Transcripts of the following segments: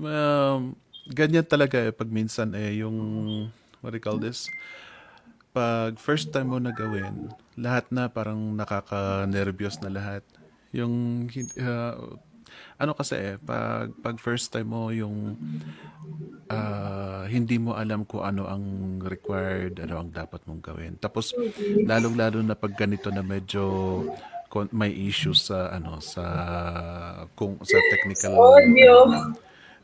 Um, ganyan talaga eh, pag minsan eh, yung, what do you call this? Pag first time mo na gawin, lahat na parang nakaka-nervyos na lahat. Yung, uh, ano kasi eh, pag, pag first time mo yung ah, hindi mo alam kung ano ang required, ano ang dapat mong gawin. Tapos, lalong-lalo na pag ganito na medyo may issues sa ano sa kung sa technical Audio.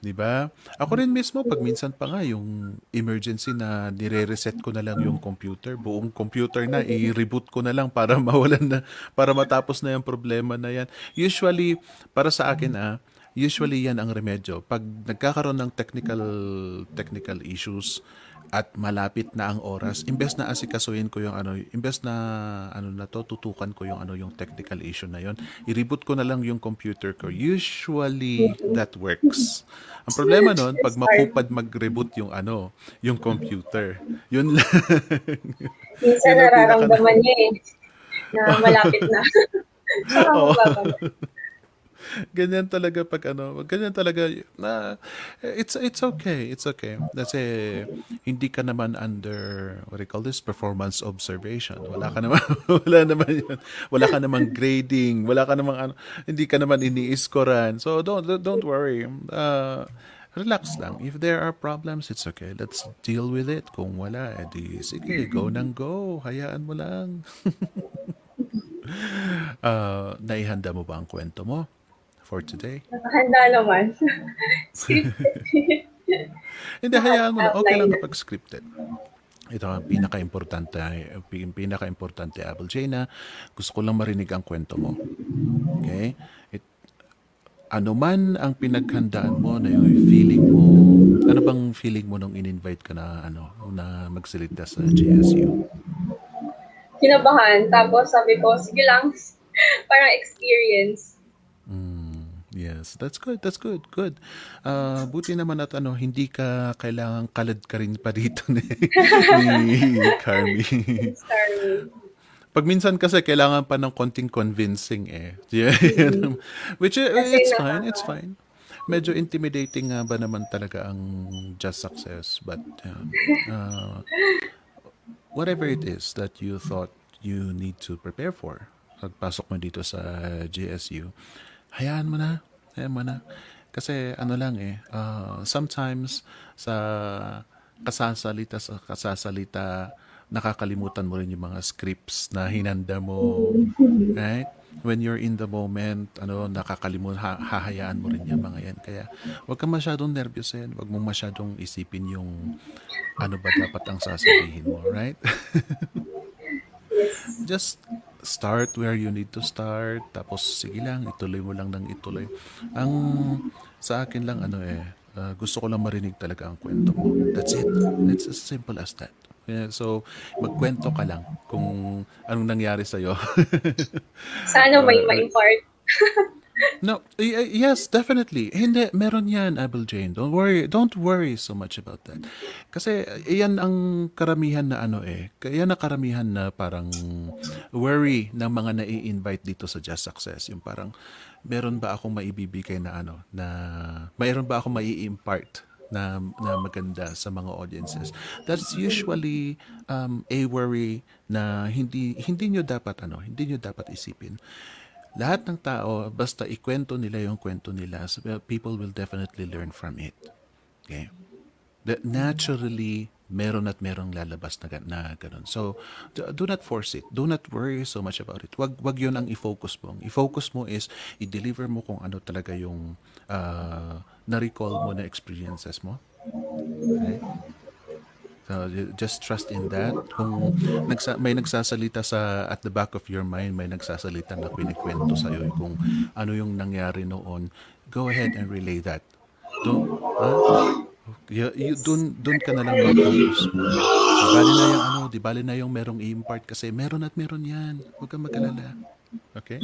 'Di ba? Ako rin mismo pag minsan pa nga yung emergency na nire-reset ko na lang yung computer, buong computer na i-reboot ko na lang para mawalan na para matapos na yung problema na yan. Usually para sa akin ah, usually yan ang remedyo. Pag nagkakaroon ng technical technical issues at malapit na ang oras, imbes na asikasuhin ko yung ano, imbes na ano na to, tutukan ko yung ano yung technical issue na yon, i-reboot ko na lang yung computer ko. Usually that works. Ang problema nun, pag makupad mag-reboot yung ano, yung computer. Yun lang. Minsan nararamdaman niya eh, na malapit na. Oo. Ganyan talaga pag ano, ganyan talaga na it's it's okay, it's okay. Kasi hindi ka naman under what do you call this performance observation. Wala ka naman wala naman yun. Wala ka naman grading, wala ka naman ano, hindi ka naman ini-scorean. So don't don't worry. Uh, relax lang. If there are problems, it's okay. Let's deal with it. Kung wala, edi sige, go nang go. Hayaan mo lang. uh, naihanda mo ba ang kwento mo for today? Nakahanda naman. Hindi, hayaan mo na. Okay lang kapag scripted. Ito ang pinaka-importante, pin- pinaka-importante, Apple J, na gusto ko lang marinig ang kwento mo. Okay? It, ano man ang pinaghandaan mo na yung feeling mo, ano bang feeling mo nung in-invite ka na, ano, na magsalita sa GSU? Kinabahan. Tapos sabi ko, sige lang. Parang experience. Mm, yes, that's good. That's good. Good. Ah, buti naman at ano, hindi ka kailangan kalad ka rin pa dito ni, ni Carmi. Sorry. Pag minsan kasi kailangan pa ng konting convincing eh. Yeah, yan. Which uh, Kasi it's fine, it's fine. Medyo intimidating nga ba naman talaga ang just success. But um, uh, whatever it is that you thought you need to prepare for, pagpasok mo dito sa GSU, hayaan mo na. Hayaan mo na. Kasi ano lang eh, uh, sometimes sa kasasalita sa kasasalita, nakakalimutan mo rin yung mga scripts na hinanda mo. Right? When you're in the moment, ano, nakakalimutan, ha- hahayaan mo rin yung mga yan. Kaya, huwag kang masyadong nervous yan. Huwag mong masyadong isipin yung ano ba dapat ang sasabihin mo. Right? Just start where you need to start. Tapos, sige lang, ituloy mo lang ng ituloy. Ang sa akin lang, ano eh, ah, gusto ko lang marinig talaga ang kwento mo. That's it. It's as simple as that. Yeah, so, magkwento ka lang kung anong nangyari sa'yo. Sana may Uh, ma-impart. No, yes, definitely. Hindi, meron yan, Abel Jane. Don't worry, don't worry so much about that. Kasi yan ang karamihan na ano eh. Kaya na karamihan na parang worry ng mga nai-invite dito sa Just Success. Yung parang, meron ba akong maibibigay na ano, na, mayroon ba akong mai-impart na, na maganda sa mga audiences. That's usually um, a worry na hindi hindi nyo dapat ano, hindi nyo dapat isipin lahat ng tao, basta ikwento nila yung kwento nila, so, people will definitely learn from it. Okay? That naturally, meron at merong lalabas na, na ganun. So, do, not force it. Do not worry so much about it. Wag, wag yun ang i-focus mo. I-focus mo is, i-deliver mo kung ano talaga yung uh, na-recall mo na experiences mo. Okay? So, you just trust in that. Kung nagsa, may nagsasalita sa at the back of your mind, may nagsasalita na kwento sa iyo kung ano yung nangyari noon, go ahead and relay that. Don't, huh? You, you, dun, dun ka na lang mag-focus. Di bali na yung ano, di bali na yung merong i-impart kasi meron at meron yan. Huwag kang mag-alala. Okay?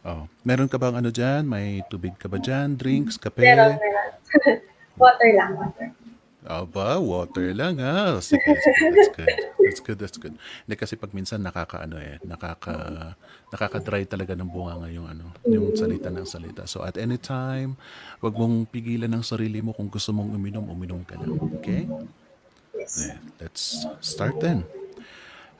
Oh, meron ka bang ano dyan? May tubig ka ba dyan? Drinks? Kape? Meron, meron. water lang, water. Aba, water lang ha. Sige, sige, that's good. That's good, that's good. Hindi kasi pag minsan nakakaano eh, nakaka nakaka-dry talaga ng bunga yung ano, yung salita ng salita. So at any time, wag mong pigilan ng sarili mo kung gusto mong uminom, uminom ka lang. Okay? Yes. Yeah, let's start then.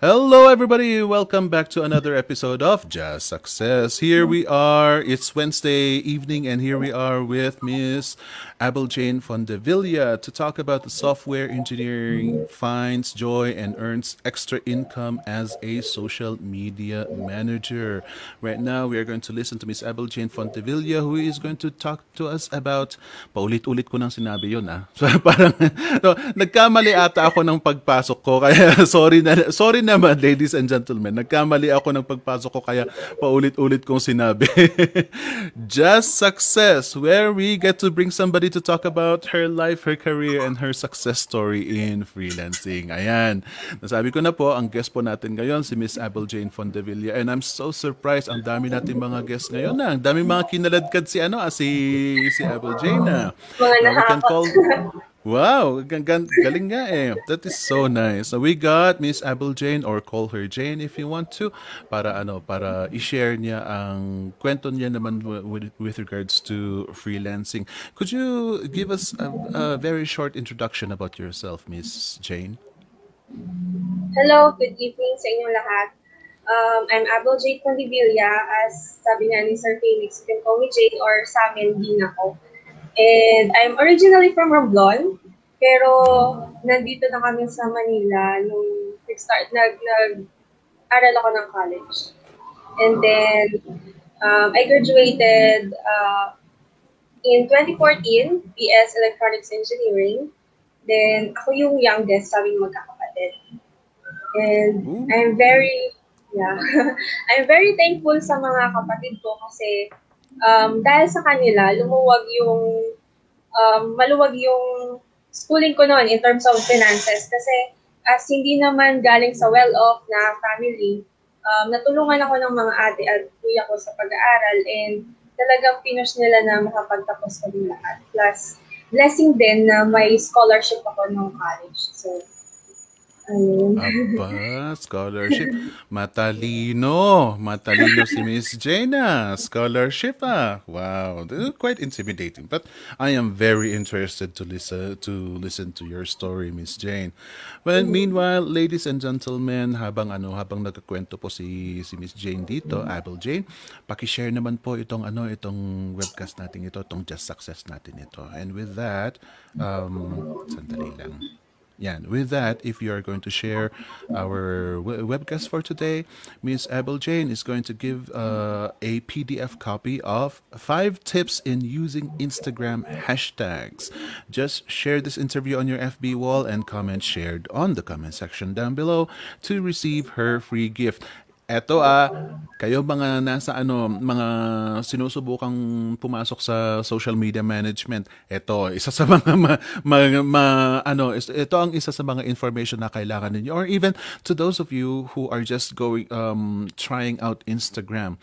Hello, everybody. Welcome back to another episode of Jazz Success. Here we are. It's Wednesday evening, and here we are with Miss Abel Jane Fondevilla to talk about the software engineering finds joy and earns extra income as a social media manager. Right now, we are going to listen to Miss Abel Jane Fontevilla, who is going to talk to us about. Paulit-ulit ko nang sinabi yun, ah. So, parang, no, nagkamali ata ako ng pagpasok ko, kaya sorry na, sorry naman, ladies and gentlemen. Nagkamali ako ng pagpasok ko, kaya paulit-ulit kong sinabi. Just Success, where we get to bring somebody to talk about her life, her career, and her success story in freelancing. Ayan. Nasabi ko na po, ang guest po natin ngayon, si Miss Abel Jane Fondevilla. And I'm so surprised, ang dami natin mga guests ngayon na. Ang dami mga kinaladkad si, ano, ah, si, si Abel Jane na. Mga Now we can call... Wow, galing nga eh. That is so nice. So we got Miss Abel Jane or call her Jane if you want to para ano para i-share niya ang kwento niya naman with, with regards to freelancing. Could you give us a, a very short introduction about yourself, Miss Jane? Hello, good evening sa inyong lahat. Um, I'm Abel Jade Condivilla. As sabi nga ni Sir Felix, you can call me Jade or sa amin, Dean ako. And I'm originally from Romblon, pero nandito na kami sa Manila nung nag-start, nag, nag-aral ako ng college. And then, um, I graduated uh, in 2014, BS Electronics Engineering. Then, ako yung youngest sa aming magkakapatid. And. I'm very, yeah, I'm very thankful sa mga kapatid ko kasi um, dahil sa kanila, lumuwag yung, um, maluwag yung schooling ko noon in terms of finances. Kasi as hindi naman galing sa well-off na family, um, natulungan ako ng mga ate at kuya ko sa pag-aaral and talagang pinush nila na makapagtapos kami lahat. Plus, blessing din na may scholarship ako nung college. So, ayun. Aba, scholarship. Matalino. Matalino si Miss Jana. Scholarship ah. Wow. This is quite intimidating. But I am very interested to listen to listen to your story, Miss Jane. Well, meanwhile, ladies and gentlemen, habang ano, habang nagkukwento po si si Miss Jane dito, Abel Jane, paki-share naman po itong ano, itong webcast natin ito, itong Just Success natin ito. And with that, um, sandali lang. Yeah, with that, if you are going to share our webcast for today, Miss Abel Jane is going to give uh, a PDF copy of five tips in using Instagram hashtags. Just share this interview on your FB wall and comment shared on the comment section down below to receive her free gift. Eto ah, kayo mga nasa ano, mga sinusubukang pumasok sa social media management. Eto, isa sa mga ma, ma- ma- ano, ito ang isa sa mga information na kailangan ninyo or even to those of you who are just going um trying out Instagram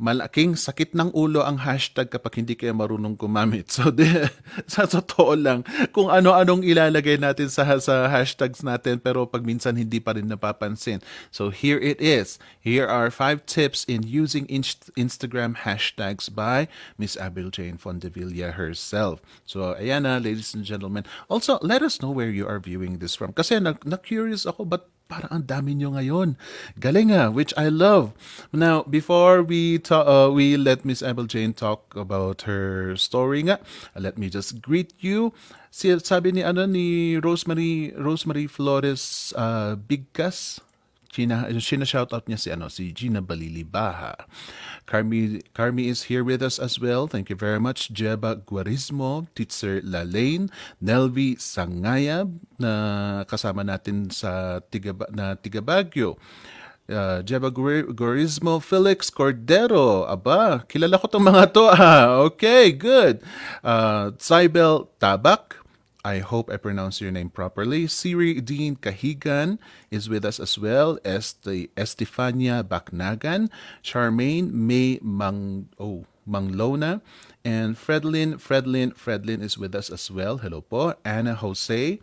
malaking sakit ng ulo ang hashtag kapag hindi kayo marunong gumamit. So, de, sa totoo lang, kung ano-anong ilalagay natin sa, sa hashtags natin, pero pag minsan hindi pa rin napapansin. So, here it is. Here are five tips in using inst- Instagram hashtags by Miss Abel Jane Fondevilla herself. So, ayan na, ladies and gentlemen. Also, let us know where you are viewing this from. Kasi na- na-curious ako, but parang ang dami nyo ngayon. Galing ah, which I love. Now, before we ta- uh, we let Miss Abel Jane talk about her story nga, let me just greet you. Si, sabi ni ano ni Rosemary Rosemary Flores uh, Bigkas, China, China shoutout niya si ano si Gina Balilibaha. Carmi Carmi is here with us as well. Thank you very much. Jeba Guarismo, Teacher Lalaine, Nelvi Sangayab na kasama natin sa Tigaba, na Tigabagyo. Uh, Jeba Guarismo, Felix Cordero. Aba, kilala ko tong mga to. Ah, okay, good. Uh, Cybel Tabak, I hope I pronounce your name properly. Siri Dean Kahigan is with us as well. as the Estefania Baknagan, Charmaine May Mang, oh, Manglona, and Fredlin, Fredlin, Fredlin is with us as well. Hello po. Anna Jose,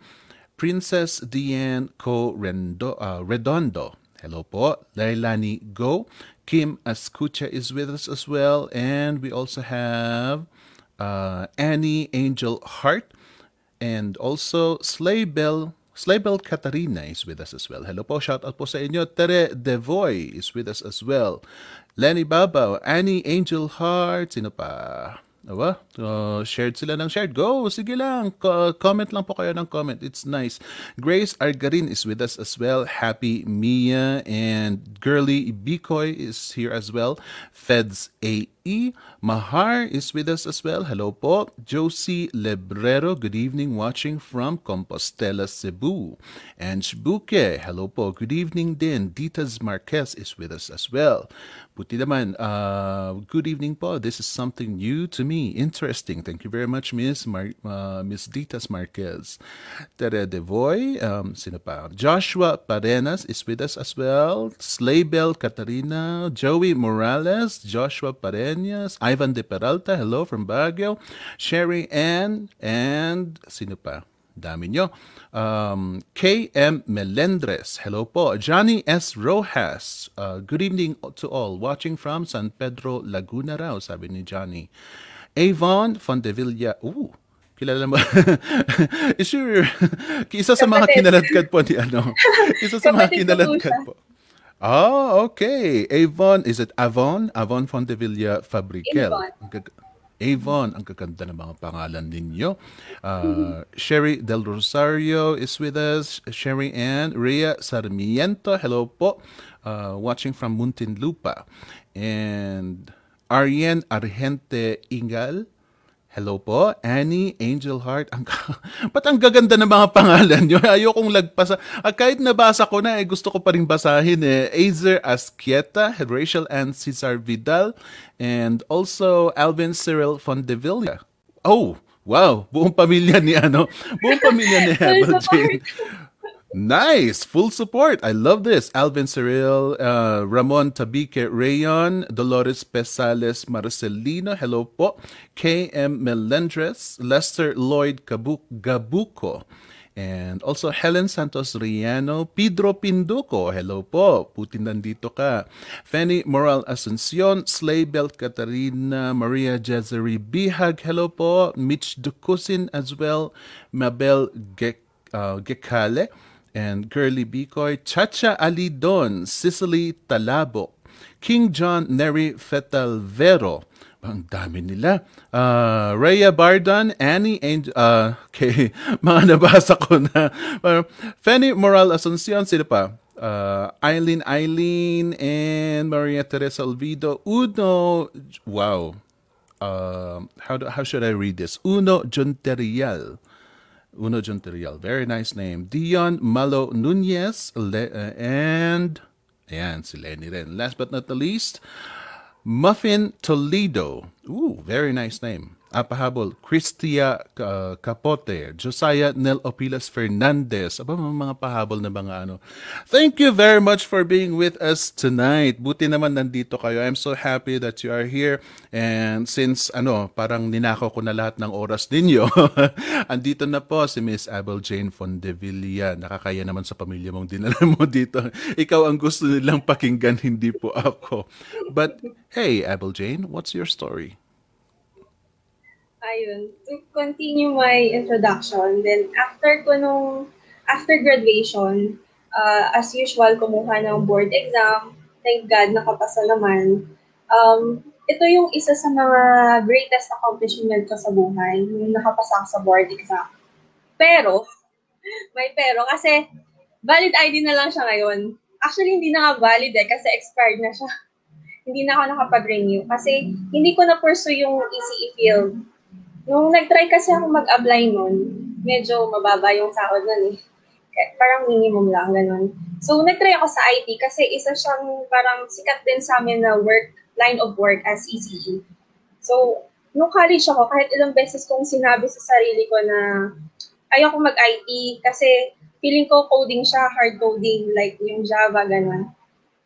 Princess Diane Co. Uh, Redondo. Hello po. Lailani Go. Kim Ascucha is with us as well. And we also have uh, Annie Angel Hart. And also Sleigh Bell Slaybel Katarina is with us as well. Hello po, shout out po sa inyo. Tere Devoy is with us as well. Lenny Babaw, Annie Angel Heart, sino pa? Aba, uh, shared sila ng shared. Go, sige lang. Co- comment lang po kayo ng comment. It's nice. Grace Argarin is with us as well. Happy Mia and Girly Bikoy is here as well. Feds AE. Mahar is with us as well. Hello po. Josie Lebrero, good evening watching from Compostela, Cebu. And Shbuke, hello po. Good evening din. Ditas Marquez is with us as well. Buti naman, uh, good evening po. This is something new to me. Interesting. Thank you very much, Miss Mar- uh, Miss Ditas Marquez. Tere Devoy, um, sino pa? Joshua Parenas is with us as well. Slaybel Katarina, Joey Morales, Joshua Parenas, Ivan De Peralta, hello from Baguio. Sherry Ann, and sino pa? Dami nyo. Um, KM Melendres, hello po. Johnny S. Rojas, uh, good evening to all. Watching from San Pedro, Laguna raw, sabi ni Johnny. Avon Fondevilla, ooh, kilala mo. Is your, isa sa mga kinaladkad po ni ano? Isa sa mga kinaladkad po. Ah, okay. Avon, is it Avon? Avon Fontevilla Fabriquel. Avon. Ang gag- Avon, ang gaganda ng mga pangalan ninyo. Uh, Sherry Del Rosario is with us. Sherry Ann. Rhea Sarmiento, hello po. Uh, watching from Muntinlupa. And Arjen Argente Ingal, Hello po, Annie, Angel Heart. Ang, ba't ang gaganda ng mga pangalan nyo? Ayokong lagpasa. Ah, kahit nabasa ko na, eh, gusto ko pa rin basahin. Eh. Azer Asquieta, Rachel Ann Cesar Vidal, and also Alvin Cyril Fondevilla. Oh, wow. Buong pamilya ni ano. Buong pamilya ni. Jane. Nice, full support. I love this. Alvin Cyril, uh, Ramon Tabique Rayon, Dolores Pesales Marcelino, hello po. KM Melendres, Lester Lloyd Gabu- Gabuco, and also Helen Santos Riano, Pedro Pinduco, hello po. Putin nandito ka. Fanny Moral Asuncion, Slaybel Katarina, Maria Jezeri Bihag, hello po. Mitch Ducusin as well. Mabel uh, Gekale, and Girly Bikoy, Chacha Alidon, Cicely Talabo, King John Neri Fetalvero, ang dami nila. Uh, Rhea Bardan, Annie Angel, uh, okay, mga nabasa ko na. Uh, Fanny Moral Asuncion, sila pa? Uh, Eileen Eileen and Maria Teresa Olvido. Uno, wow. Uh, how, do, how should I read this? Uno Junterial. Uno Junterial. Very nice name. Dion Malo Nunez. Le- uh, and, ayan, si rin. Last but not the least, Muffin Toledo. Ooh, very nice name. Apahabol, Cristia uh, Capote, Josiah Nel Opilas Fernandez. Aba, mga pahabol na mga ano. Thank you very much for being with us tonight. Buti naman nandito kayo. I'm so happy that you are here. And since, ano, parang ninakaw ko na lahat ng oras ninyo, andito na po si Miss Abel Jane Fondevilla. Nakakaya naman sa pamilya mong dinala mo dito. Ikaw ang gusto nilang pakinggan, hindi po ako. But, hey, Abel Jane, what's your story? Ayun. To continue my introduction, then after ko nung, after graduation, uh, as usual, kumuha ng board exam. Thank God, nakapasa naman. Um, ito yung isa sa mga greatest accomplishment ko sa buhay, yung nakapasa ako sa board exam. Pero, may pero, kasi valid ID na lang siya ngayon. Actually, hindi na nga valid eh, kasi expired na siya. hindi na ako nakapag-renew. Kasi hindi ko na-pursue yung ECE field. Nung nag-try kasi ako mag-apply nun, medyo mababa yung sahod nun eh. Parang minimum lang, ganun. So, nag-try ako sa IT kasi isa siyang parang sikat din sa amin na work, line of work as ECE. So, nung college ako, kahit ilang beses kong sinabi sa sarili ko na ayoko mag-IT kasi feeling ko coding siya, hard coding, like yung Java, ganun.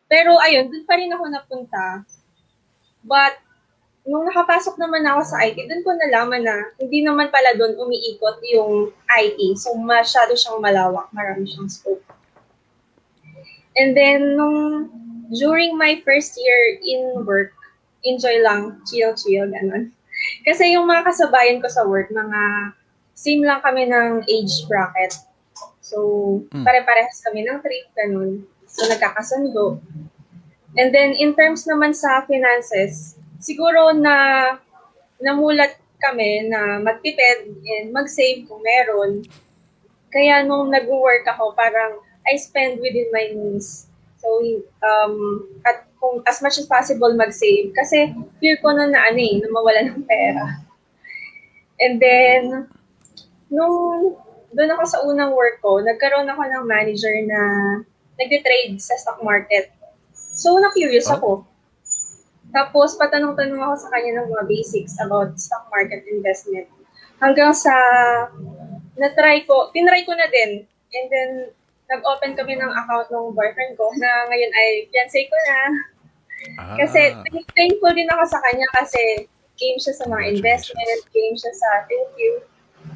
Pero ayun, dun pa rin ako napunta. But nung nakapasok naman ako sa IT, doon ko nalaman na hindi naman pala doon umiikot yung IT. So, masyado siyang malawak, marami siyang scope. And then, nung during my first year in work, enjoy lang, chill, chill, ganun. Kasi yung mga kasabayan ko sa work, mga same lang kami ng age bracket. So, Mm. pare-parehas kami ng trip, ganun. So, nagkakasundo. And then, in terms naman sa finances, siguro na namulat kami na magtipid and mag-save kung meron. Kaya nung nag-work ako, parang I spend within my means. So, um, at kung as much as possible mag-save. Kasi fear ko na na ano eh, na mawala ng pera. And then, nung doon ako sa unang work ko, nagkaroon ako ng manager na nagde-trade sa stock market. So, na-curious Oh. ako. Tapos, patanong-tanong ako sa kanya ng mga basics about stock market investment. Hanggang sa, na-try ko, tinry ko na din. And then, nag-open kami ng account ng boyfriend ko na ngayon ay fiancé ko na. Ah, Kasi thankful din ako sa kanya kasi game siya sa mga investment, game siya sa thank you,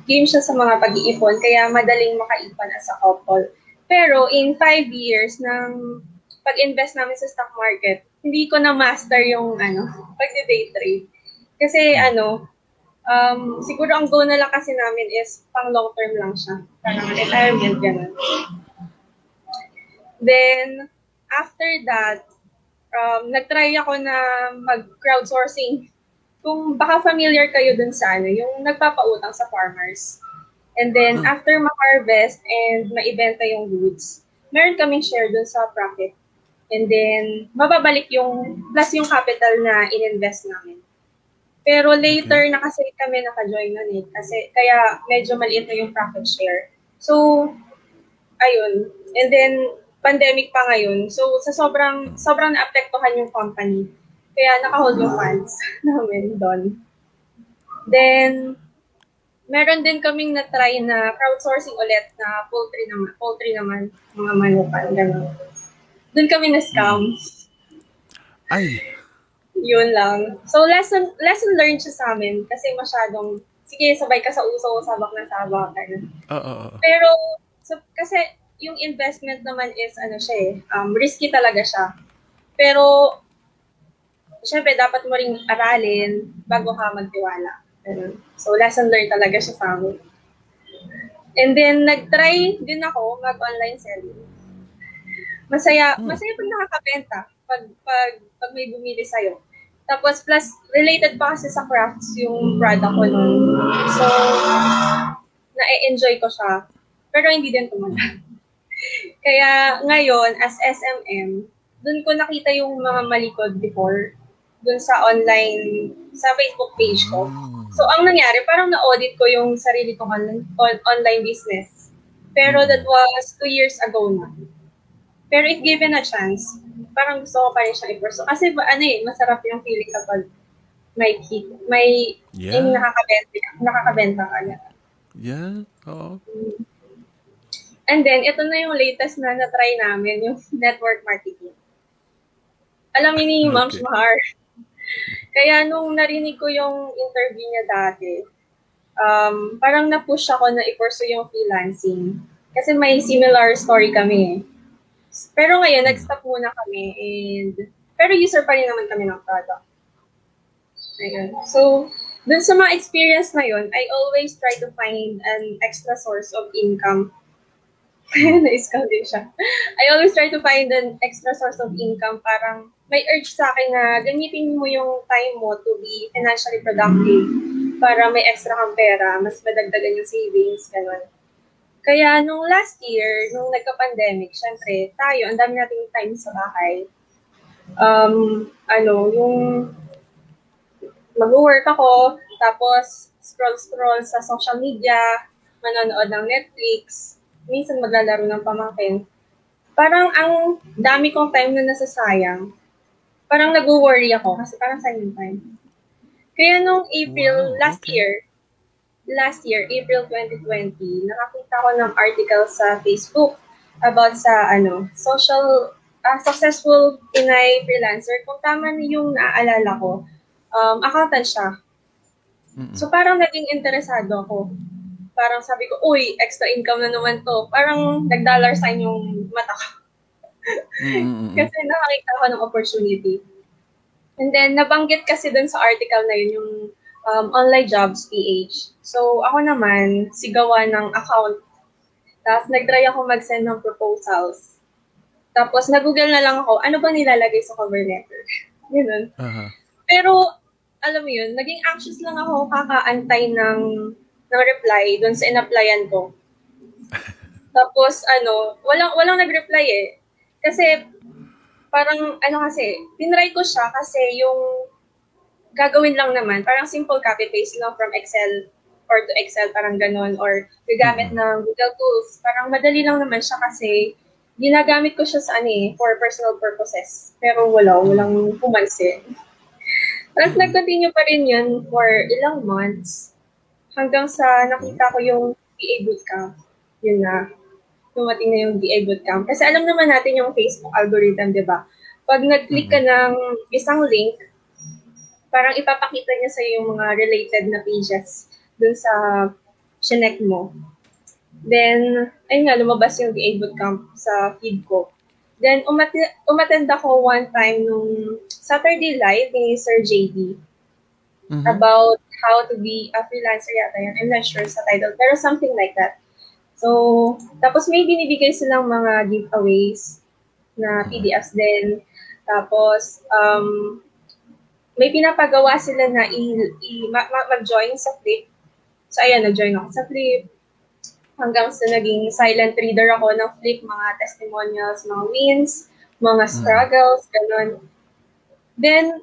game siya sa mga pag-iipon, kaya madaling makaipon as a couple. Pero in five years ng pag-invest namin sa stock market, hindi ko na master yung ano, pag-day trade. Kasi ano, um, siguro ang goal na lang kasi namin is pang long term lang siya. Parang retirement, gano'n. Then, after that, um, nag-try ako na mag-crowdsourcing. Kung baka familiar kayo dun sa ano, yung nagpapautang sa farmers. And then, Hmm. after ma-harvest and maibenta yung goods, meron kaming share dun sa profit. And then, mababalik yung, plus yung capital na in-invest namin. Pero later na kasi kami naka-join nun eh. Kasi, kaya medyo maliit na yung profit share. So, ayun. And then, pandemic pa ngayon. So, sa sobrang, sobrang naapektuhan yung company. Kaya naka-hold yung funds namin doon. Then, meron din kaming na-try na crowdsourcing ulit na poultry naman, poultry naman, mga manukan, gano'n. Doon kami na-scam. ay, Yun lang. So, lesson lesson learned siya sa amin kasi masyadong, sige, sabay ka sa uso, sabak na sabak, oo, oo. Pero, so, kasi yung investment naman is, ano siya eh, um, risky talaga siya. Pero, syempre, dapat mo ring aralin bago ka magtiwala. Ganun. So, lesson learned talaga siya sa amin. And then, nag-try din ako mag-online selling. Masaya, Hmm. masaya pag nakakabenta, pag, pag, pag may bumili sa'yo. Tapos, plus, related pa kasi sa crafts yung product ko nun. So, na-enjoy ko siya. Pero hindi din tumanda. Kaya ngayon, as SMM, dun ko nakita yung mga malikod before dun sa online, sa Facebook page ko. Mm. So, ang nangyari, parang na-audit ko yung sarili kong online, on- online business. Pero that was two years ago na. Pero if given a chance, parang gusto ko pa rin siyang i-pursue. Kasi ba, ano eh, masarap yung feeling kapag may kit, may Yeah. yung nakakabenta, nakakabenta ka na. Yeah, oo. And then, ito na yung latest na na-try namin, yung network marketing. Alam ni Ma'am Okay. Shmahar. Kaya nung narinig ko yung interview niya dati, um, parang na-push ako na i-pursue yung freelancing. Kasi may similar story kami eh. Pero ngayon, nag-stop muna kami and pero user pa rin naman kami ng product. Ayun. So, dun sa mga experience na yun, I always try to find an extra source of income na-scam din siya. I always try to find an extra source of income. Parang may urge sa akin na gamitin mo yung time mo to be financially productive para may extra kang pera, mas madagdagan yung savings, gano'n. Kaya nung last year, nung nagka-pandemic, syempre, tayo, ang dami nating time sa bahay. Um, ano, yung mag-work ako, tapos scroll-scroll sa social media, manonood ng Netflix, minsan maglalaro ng pamangkin. Parang ang dami kong time na nasasayang. Parang nag-worry ako kasi parang sayang time. Kaya nung April Wow, last okay. year, last year, April 2020, nakakita ko ng article sa Facebook about sa ano, social, ah, successful Pinay freelancer. Kung tama na yung naaalala ko, um, accountant siya. So parang naging interesado ako. Parang sabi ko, uy, extra income na naman to. Parang nag-dollar sign yung mata ko. Kasi nakakita ako ng opportunity. And then, nabanggit kasi dun sa article na yun, yung um, online jobs PH. So, ako naman, sigawan ng account. Tapos, nag-try ako mag-send ng proposals. Tapos, nag-google na lang ako, ano ba nilalagay sa cover letter? Ganun. Aha. Pero, alam mo yun, naging anxious lang ako kakaantay ng, ng reply dun sa in-applyan ko. Tapos, ano, walang, walang nag-reply eh. Kasi, parang, ano kasi, tinry ko siya kasi yung gagawin lang naman, parang simple copy-paste lang from Excel or to Excel, parang ganon, or gagamit ng Google Tools. Parang madali lang naman siya kasi ginagamit ko siya sa ano eh, for personal purposes. Pero wala, walang pumansin. Tapos nag-continue pa rin yun for ilang months hanggang sa nakita ko yung DA bootcamp. Yun na. Dumating na yung DA bootcamp. Kasi alam naman natin yung Facebook algorithm, di ba? Pag nag-click ka ng isang link, parang ipapakita niya sa yung mga related na pages dun sa chinek mo. Then, ayun nga, lumabas yung DA bootcamp sa feed ko. Then, umati- umattend ako one time nung Saturday Live ni Sir JD Mhm. about how to be a freelancer yata yun. I'm not sure sa title, pero something like that. So, tapos may binibigay silang mga giveaways na PDFs din. Tapos, um, may pinapagawa sila na i- i- ma- ma- mag-join sa Flip. So, ayan, nag-join ako sa Flip. Hanggang sa naging silent reader ako ng Flip, mga testimonials, mga wins, mga struggles, ganun. Then,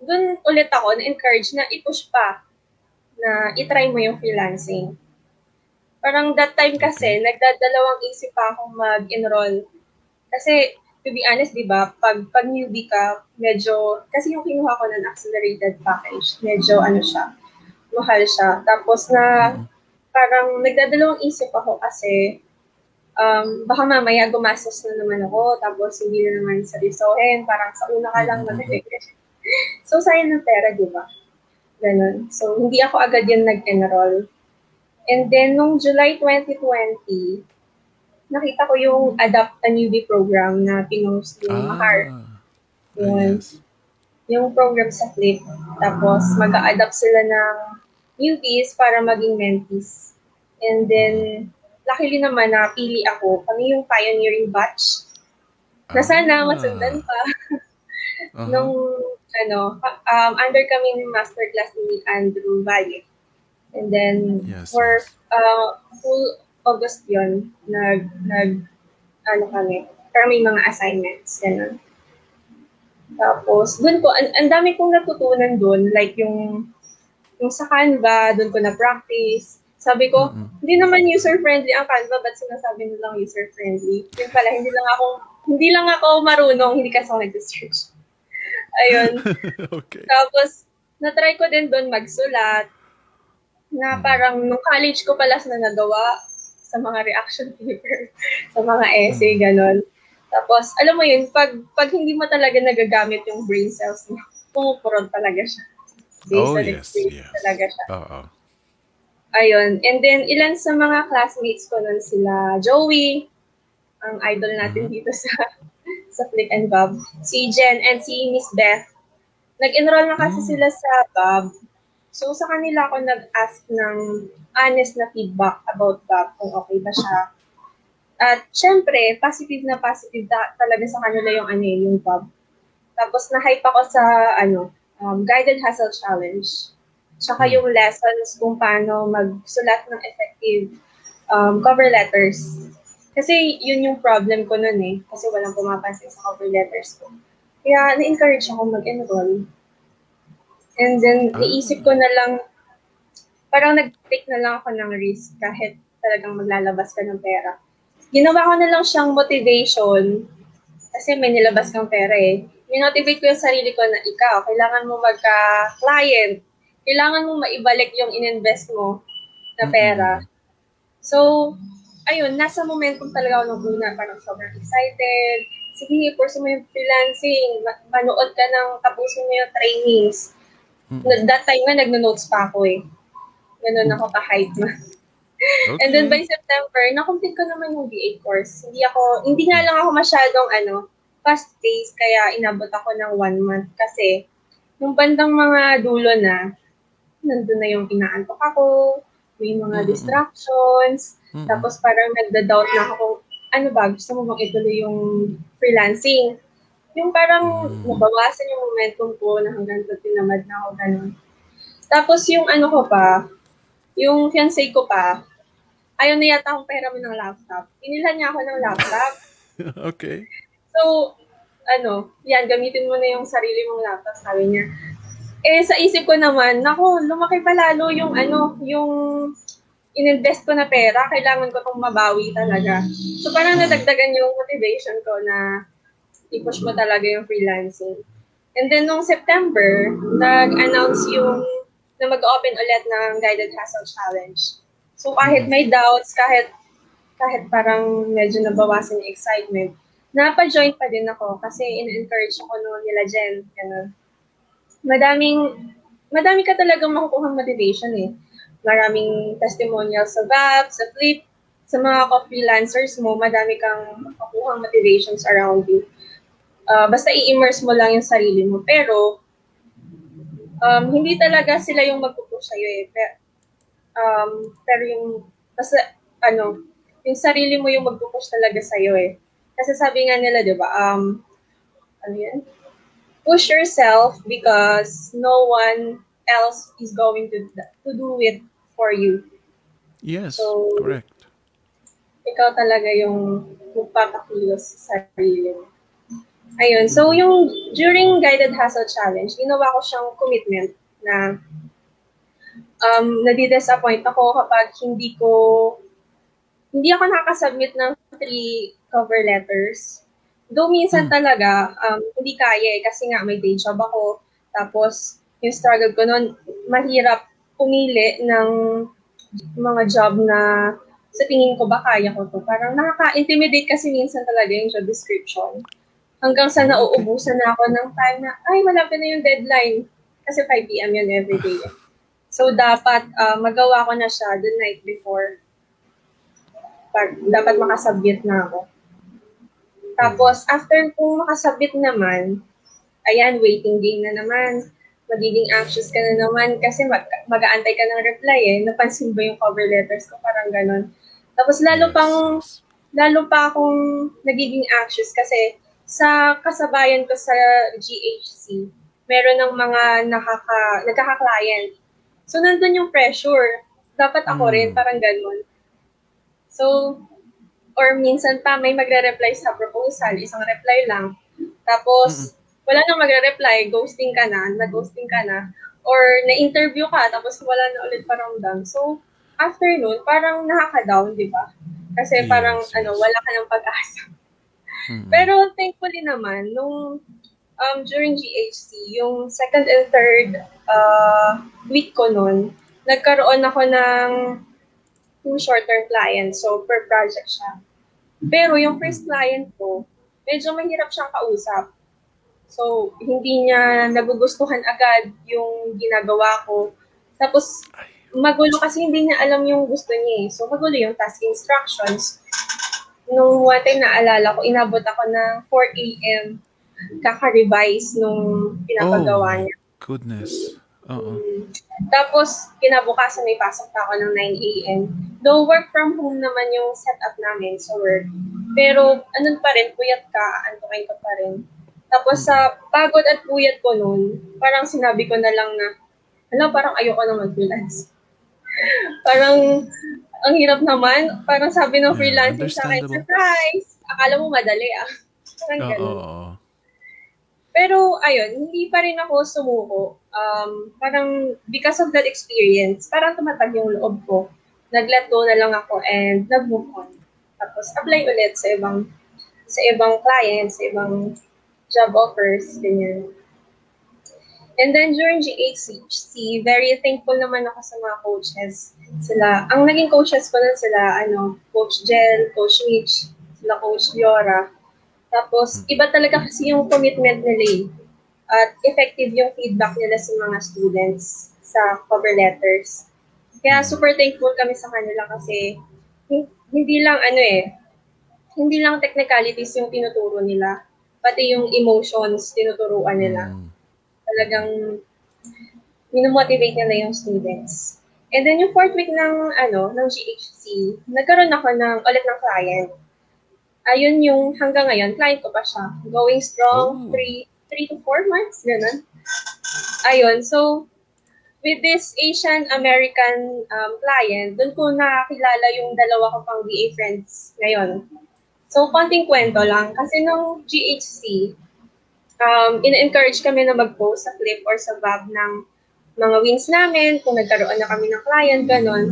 dun ulit ako na-encourage na i-push pa na i-try mo yung freelancing. Parang that time kasi, nagdadalawang isip pa akong mag-enroll. Kasi, to be honest, di ba, pag, pag newbie ka, medyo, kasi yung kinuha ko ng accelerated package, medyo ano siya, mahal siya. Tapos na, parang nagdadalawang isip ako kasi, um, baka mamaya gumastos na naman ako, tapos hindi na naman seryosohin, parang sa una ka lang mag So, sayang ng pera, di ba? Ganon. So, hindi ako agad yun nag-enroll. And then, nung July 2020, nakita ko yung Adapt a Newbie program na pinost yung Ah. Mahar. Ah, Yun. yes. Yung program sa Flip. Tapos, mag-a-adapt sila ng newbies para maging mentees. And then, luckily naman, napili ako. Kami yung pioneering batch. Na sana Ah. masundan pa. Aha. Nung, ano, um, under kami ng masterclass ni Andrew Valle. And then, Yes, for uh, full August yon nag, nag, ano kami, pero may mga assignments, ganun. Tapos, dun ko, ang, ang dami kong natutunan dun, like yung, yung sa Canva, dun ko na-practice. Sabi ko, Mm-mm. hindi naman user-friendly ang Canva, ba't sinasabi nilang user-friendly? Yun pala, hindi lang ako, hindi lang ako marunong, hindi kasi ako nag-search. Ayun. okay. Tapos, na-try ko din doon magsulat na parang nung college ko pala na nagawa sa mga reaction paper, sa mga essay, ganon. Tapos, alam mo yun, pag, pag hindi mo talaga nagagamit yung brain cells mo, pumupurod talaga siya. Based Oh, on yes, yes. talaga siya. Oo. Ayun. And then, ilan sa mga classmates ko nun sila, Joey, ang idol natin dito sa sa Flick and Bob, si Jen and si Miss Beth. Nag-enroll na kasi Mm. sila sa Bob. So, sa kanila ako nag-ask ng honest na feedback about Bob, kung okay ba siya. At syempre, positive na positive ta- talaga sa kanila yung ano eh, yung Bob. Tapos na-hype ako sa ano, um, Guided Hustle Challenge. Tsaka Hmm. yung lessons kung paano magsulat ng effective um, cover letters. Kasi yun yung problem ko nun eh. Kasi walang pumapansin sa cover letters ko. Kaya na-encourage ako mag-enroll. And then, Ah. naisip ko na lang, parang nag-take na lang ako ng risk kahit talagang maglalabas ka ng pera. Ginawa ko na lang siyang motivation kasi may nilabas kang pera eh. Minotivate ko yung sarili ko na ikaw, kailangan mo magka-client. Kailangan mo maibalik yung ininvest mo na pera. So, ayun, nasa momentum talaga ako nung una. Parang sobrang excited. Sige, pursue mo yung freelancing. Ma- manood ka ng tapusin mo yung trainings. Na- That time nga, nagno-notes pa ako eh. Ganun ako ka-hype na. Okay. And then by September, na-complete ko naman yung BA course. Hindi ako, hindi nga lang ako masyadong ano, fast paced kaya inabot ako ng one month kasi yung bandang mga dulo na, nandun na yung inaantok ako, may mga Mm-mm. distractions, Mm-mm. tapos parang nagda-doubt na ako kung ano ba, gusto mo bang ituloy yung freelancing. Yung parang nabawasan yung momentum ko na hanggang sa tinamad na ako, ganun. Tapos yung ano ko pa, yung fiancé ko pa, ayaw na yata akong pera mo ng laptop. Inilhan niya ako ng laptop. okay. So, ano, yan, gamitin mo na yung sarili mong laptop, sabi niya. Eh, sa isip ko naman, naku, lumaki pa lalo yung ano, yung ininvest ko na pera, kailangan ko itong mabawi talaga. So, parang nadagdagan yung motivation ko na i-push mo talaga yung freelancing. And then, nung September, nag-announce yung na mag-open ulit ng Guided Hustle Challenge. So, kahit may doubts, kahit kahit parang medyo nabawasan yung excitement, napa-join pa din ako kasi in-encourage ako noon nila Jen. Ganun. Madaming, madami ka talagang makukuhang motivation eh. Maraming testimonials sa VAP, sa Flip, sa mga co-freelancers mo, madami kang makukuhang motivations around you. Ah, basta i-immerse mo lang yung sarili mo. Pero, um, hindi talaga sila yung magpupush sa'yo eh. Pero, um, pero yung, basta, ano, yung sarili mo yung magpupush talaga sa'yo eh. Kasi sabi nga nila, di ba, um, ano yan? Push yourself because no one else is going to to do it for you. Yes, So- correct. Ikaw talaga yung magpapakilos sa sarili mo. Ayun. So, yung during Guided Hustle Challenge, ginawa ko siyang commitment na um, nadi-disappoint ako kapag hindi ko hindi ako nakakasubmit ng three cover letters. Though minsan Hmm. talaga, um, hindi kaya eh, kasi nga may day job ako. Tapos, yung struggle ko noon, mahirap pumili ng mga job na sa tingin ko ba kaya ko to. Parang nakaka-intimidate kasi minsan talaga yung job description. Hanggang sa nauubusan na ako ng time na, ay, malapit na yung deadline. Kasi 5 p.m. yun everyday. So, dapat ah, magawa ko na siya the night before. Pag, dapat makasubmit na ako. Tapos, after kung makasubmit naman, ayan, waiting game na naman. Magiging anxious ka na naman kasi mag, mag-aantay ka ng reply eh. Napansin ba yung cover letters ko? Parang ganon. Tapos lalo pang lalo pa akong nagiging anxious kasi sa kasabayan ko sa GHC, meron ng mga nakaka, nagkaka-client. So, nandun yung pressure. Dapat ako Mm. rin, parang ganun. So, or minsan pa may magre-reply sa proposal, isang reply lang. Tapos, wala nang magre-reply, ghosting ka na, nag-ghosting ka na. Or na-interview ka, tapos wala na ulit paramdam. So, after nun, parang nakaka-down, di ba? Kasi Yes, parang, yes. ano, wala ka ng pag-asa. Mm-mm. Pero thankfully naman, nung um, during GHC, yung second and third uh, week ko nun, nagkaroon ako ng two short-term clients. So, per project siya. Pero yung first client ko, medyo mahirap siyang kausap. So, hindi niya nagugustuhan agad yung ginagawa ko. Tapos, magulo kasi hindi niya alam yung gusto niya eh. So, magulo yung task instructions. Nung one time naalala ko, inabot ako ng 4 a.m. kaka-revise nung pinapagawa Oh. niya. Goodness. Oo. Tapos, kinabukasan may pasok pa ako ng 9 a.m. Though work from home naman yung setup namin sa work. Pero, anun pa rin, puyat ka, antukin ka pa rin. Tapos, sa pagod at puyat ko noon, parang sinabi ko na lang na, alam, parang ayoko na mag-freelance. parang, ang hirap naman. Parang sabi ng Yeah, freelancing sa akin, surprise! Akala mo madali ah. Parang Oo. ganun. oo. Pero ayun, hindi pa rin ako sumuko. Um, parang because of that experience, parang tumatag yung loob ko. Nag-let go na lang ako and nag-move on. Tapos apply ulit sa ibang sa ibang clients, sa ibang job offers, ganyan. And then during GHC, very thankful naman ako sa mga coaches. Sila, ang naging coaches ko nun sila, ano, Coach Jel, Coach Mitch, sila Coach Fiora. Tapos, iba talaga kasi yung commitment nila eh. at effective yung feedback nila sa mga students sa cover letters. Kaya super thankful kami sa kanila kasi hin- hindi lang ano eh, hindi lang technicalities yung tinuturo nila, pati yung emotions tinuturuan nila. Mm. Talagang minomotivate nila yung students. And then yung fourth week ng ano ng GHC, nagkaroon ako ng ulit ng client. Ayun yung hanggang ngayon, client ko pa siya. Going strong, Oh. three, three to four months, ganun. Ayun, so with this Asian American um, client, doon ko nakakilala yung dalawa ko pang VA friends ngayon. So, konting kwento lang. Kasi nung GHC, um, ina-encourage kami na mag-post sa clip or sa vlog ng mga wins namin, kung nagkaroon na kami ng client, ganon.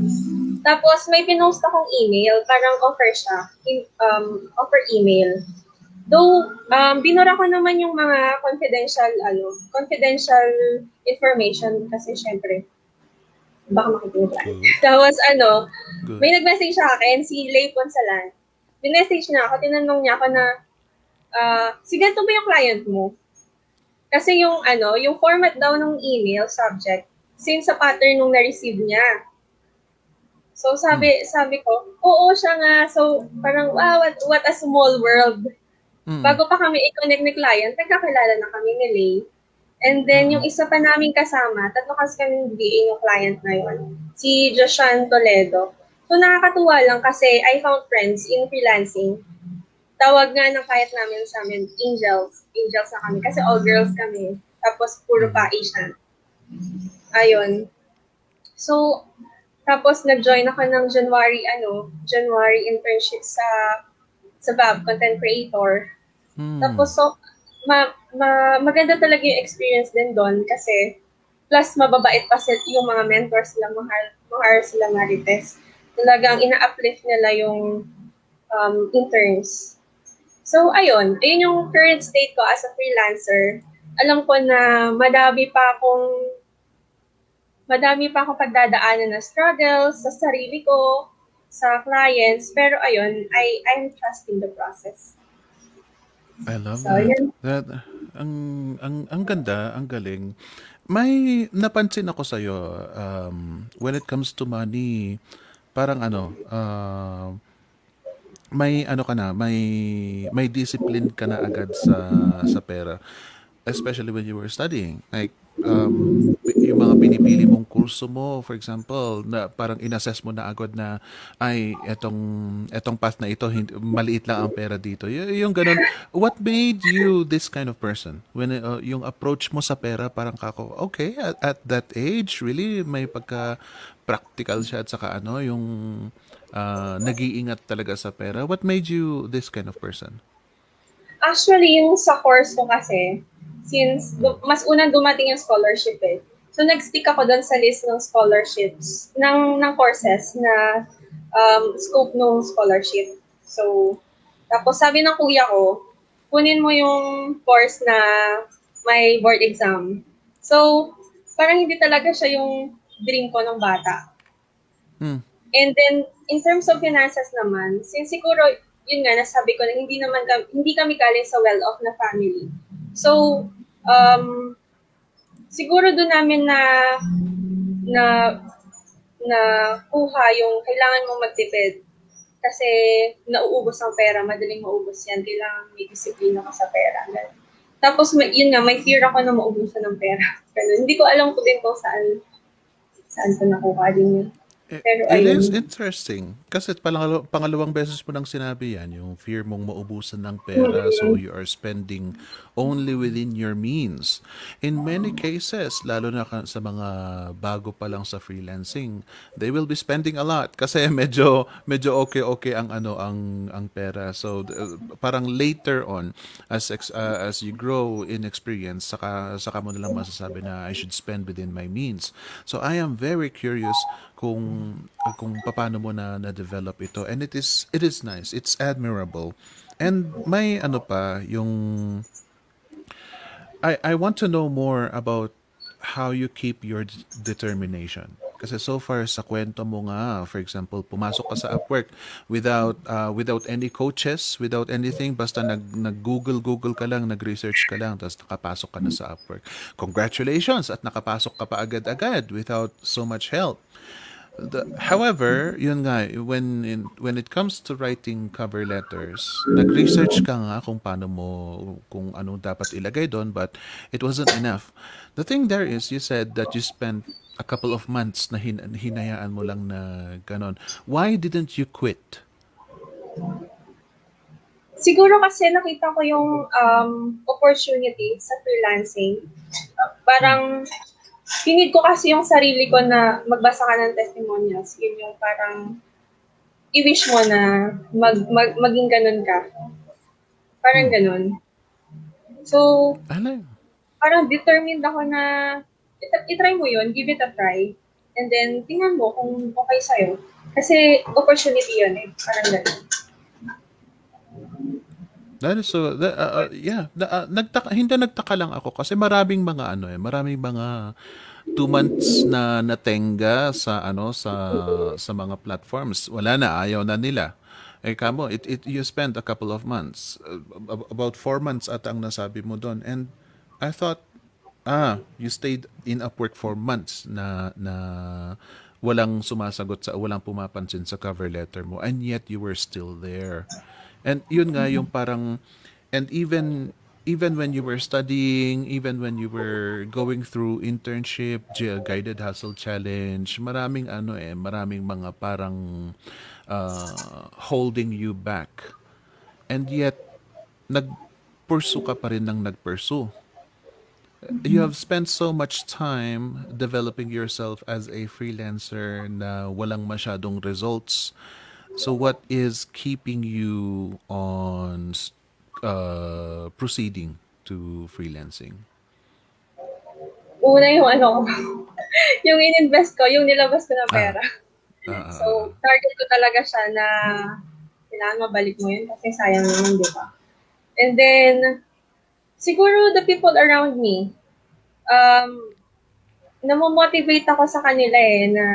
Tapos, may pinost akong email, parang offer siya, um, offer email. Though, um, binura ko naman yung mga confidential, ano, confidential information kasi syempre, baka. Good. Tapos, ano, Good. may nag-message sa akin, si Lay Ponsalan. Bin-message niya ako, tinanong niya ako na, ah, sige, ito ba yung client mo? Kasi yung, ano, yung format daw ng email subject, same sa pattern nung na-receive niya. So, sabi, sabi ko, oo siya nga. So, parang, wow, what, what a small world. Mm. Bago pa kami i-connect ni client, nagkakilala na kami ni Lay. And then, yung isa pa namin kasama, tatlo kasi kami VA yung client na yun, si Joshan Toledo. So, nakakatuwa lang kasi I found friends in freelancing. Tawag nga ng client namin sa amin, angels. Angels na kami. Kasi all girls kami. Tapos, puro pa Asian. Ayun. So, tapos nag-join ako ng January, ano, January internship sa sa Bab, content creator. Mm. Tapos, so, ma, ma, maganda talaga yung experience din doon kasi plus mababait pa sila, yung mga mentors sila, mahal, mahal sila marites. Talagang ina-uplift nila yung um, interns. So, ayun. Ayun yung current state ko as a freelancer. Alam ko na madami pa akong madami pa akong pagdadaanan na struggles sa sarili ko, sa clients. Pero ayun, I, I'm trusting the process. I love So, that. yun. that. Ang, ang, ang ganda, ang galing. May napansin ako sa'yo, um, when it comes to money, parang ano, uh, may ano ka na, may may discipline ka na agad sa sa pera. Especially when you were studying. Like um, yung mga pinipili mong kurso mo, for example, na parang inassess mo na agad na ay etong etong path na ito hindi, maliit lang ang pera dito. Y- yung ganun. What made you this kind of person? When uh, yung approach mo sa pera parang kako, okay, at, at that age really may pagka practical siya at saka ano yung uh, nag-iingat talaga sa pera. What made you this kind of person? Actually, yung sa course ko kasi, since mas unang dumating yung scholarship eh. So, nag-stick ako doon sa list ng scholarships, ng, ng courses na um, scope ng scholarship. So, tapos sabi ng kuya ko, kunin mo yung course na may board exam. So, parang hindi talaga siya yung dream ko ng bata. Hmm. And then, in terms of finances naman, since siguro, yun nga, nasabi ko na hindi naman kami, hindi kami galing sa well-off na family. So, um, siguro doon namin na, na, na kuha yung kailangan mong magtipid. Kasi nauubos ang pera, madaling maubos yan. Kailangan may disiplina ka sa pera. Tapos, may, yun nga, may fear ako na maubusan ng pera. Ganun. Hindi ko alam ko din kung saan, saan ko nakuha din yun. Eh, Pero It ayun. is interesting. Kasi pangalaw- pangalawang beses mo nang sinabi yan, yung fear mong maubusan ng pera, so you are spending only within your means. In many cases, lalo na sa mga bago pa lang sa freelancing, they will be spending a lot kasi medyo medyo okay-okay ang ano ang ang pera. So uh, parang later on as ex- uh, as you grow in experience, saka saka mo na lang masasabi na I should spend within my means. So I am very curious kung kung paano mo na na-develop ito. And it is it is nice. It's admirable. And may ano pa yung I I want to know more about how you keep your determination. Kasi so far sa kwento mo nga, for example, pumasok ka sa Upwork without uh, without any coaches, without anything, basta nag nag-Google Google ka lang, nag-research ka lang, tapos nakapasok ka na sa Upwork. Congratulations! At nakapasok ka pa agad-agad without so much help. The, however, yun nga, when in, when it comes to writing cover letters, nag-research ka nga kung paano mo, kung ano dapat ilagay doon, but it wasn't enough. The thing there is, you said that you spent a couple of months na hin, hinayaan mo lang na ganon. Why didn't you quit? Siguro kasi nakita ko yung um, opportunity sa freelancing. Parang pinid ko kasi yung sarili ko na magbasa ka ng testimonials. Yun yung parang i-wish mo na mag, mag, maging ganun ka. Parang ganun. So, Alay. parang determined ako na it- itry mo yun, give it a try. And then, tingnan mo kung okay sa'yo. Kasi opportunity yun eh. Parang ganun. That is so, that, uh, uh, yeah, uh, nagtaka, hindi nagtaka lang ako kasi maraming mga ano eh, maraming mga two months na natenga sa ano sa sa mga platforms. Wala na, ayaw na nila. Eh kamo, it, it you spent a couple of months, uh, ab- about four months at ang nasabi mo doon. And I thought, ah, you stayed in Upwork for months na na walang sumasagot sa walang pumapansin sa cover letter mo and yet you were still there. And yun nga yung parang and even even when you were studying, even when you were going through internship, guided hustle challenge, maraming ano eh, maraming mga parang uh, holding you back. And yet nagpursue ka pa rin ng nagpursue. You have spent so much time developing yourself as a freelancer na walang masyadong results. So what is keeping you on uh, proceeding to freelancing? Una yung ano, yung ininvest ko, yung nilabas ko na pera. Ah, ah, So, target ko talaga siya na kailangan mabalik mo yun kasi sayang naman, di ba? And then, siguro the people around me, um, namomotivate ako sa kanila eh na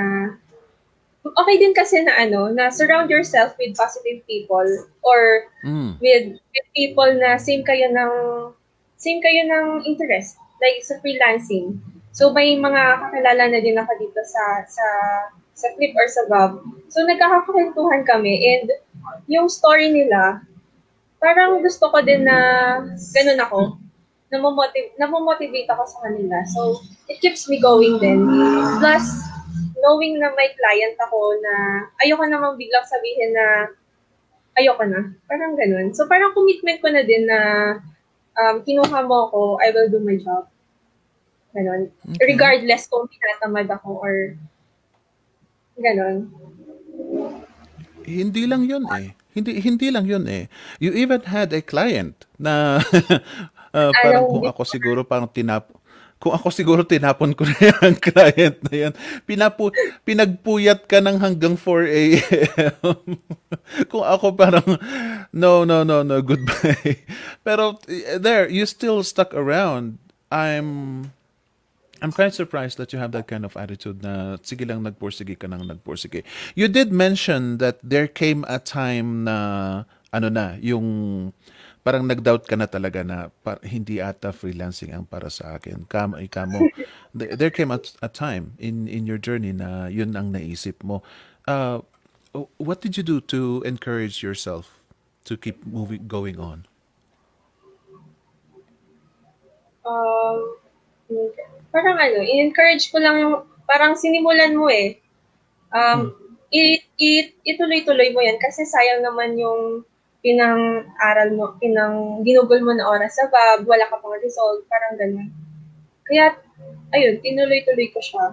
okay din kasi na ano, na surround yourself with positive people or mm, with, with people na same kayo ng same kayo ng interest like sa freelancing. So may mga kakilala na din ako dito sa sa sa Flip or sa Bob. So nagkakakwentuhan kami and yung story nila parang gusto ko din na ganun ako. Namomotiv- namomotivate ako sa kanila. So, it keeps me going din. Plus, knowing na may client ako na ayoko namang biglang sabihin na ayoko na. Parang ganun. So, parang commitment ko na din na um, kinuha mo ako, I will do my job. Ganun. Okay. Regardless kung tinatamad ako or ganun. hindi lang yun eh. Hindi hindi lang yun eh. You even had a client na uh, parang kung ako siguro parang tinap kung ako siguro tinapon ko na yung client na yan. Pinapu, pinagpuyat ka ng hanggang 4 a.m. kung ako parang, no, no, no, no, goodbye. Pero eh, there, you still stuck around. I'm I'm quite surprised that you have that kind of attitude na sige lang nagpursige ka nang nagpursige. You did mention that there came a time na ano na, yung parang nag-doubt ka na talaga na par- hindi ata freelancing ang para sa akin. Kamo, ikamo. There came a, a time in in your journey na yun ang naisip mo. Uh, what did you do to encourage yourself to keep moving going on? Um, parang ano, i-encourage ko lang parang sinimulan mo eh. Um, i- i- ituloy-tuloy mo yan kasi sayang naman yung pinang-aral mo, pinang ginugol mo na oras sa bab, wala ka pang result, parang ganun. Kaya, ayun, tinuloy-tuloy ko siya.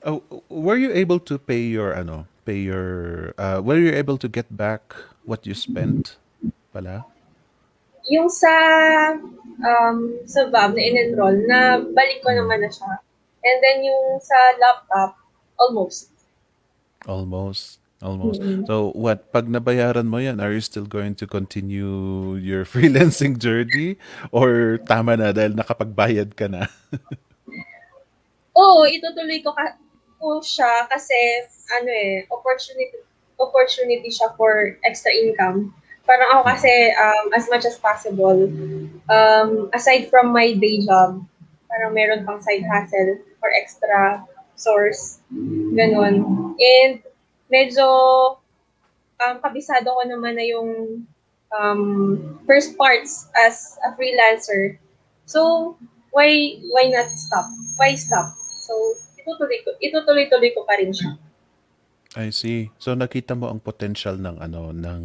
Oh, were you able to pay your ano, pay your uh, were you able to get back what you spent pala? Yung sa, um, sa bab na in-enroll, na balik ko naman na siya. And then yung sa laptop, almost. Almost. Almost. Mm-mm. So what pag nabayaran mo yan, are you still going to continue your freelancing journey or tama na dahil nakapagbayad ka na? Oo, itutuloy ko ka ko siya kasi ano eh, opportunity opportunity siya for extra income. Parang ako kasi um, as much as possible, um, aside from my day job, parang meron pang side hustle for extra source. Ganon. And medyo um, kabisado ko naman na yung um, first parts as a freelancer. So, why why not stop? Why stop? So, itutuloy ko, itutuloy-tuloy ko pa rin siya. I see. So nakita mo ang potential ng ano ng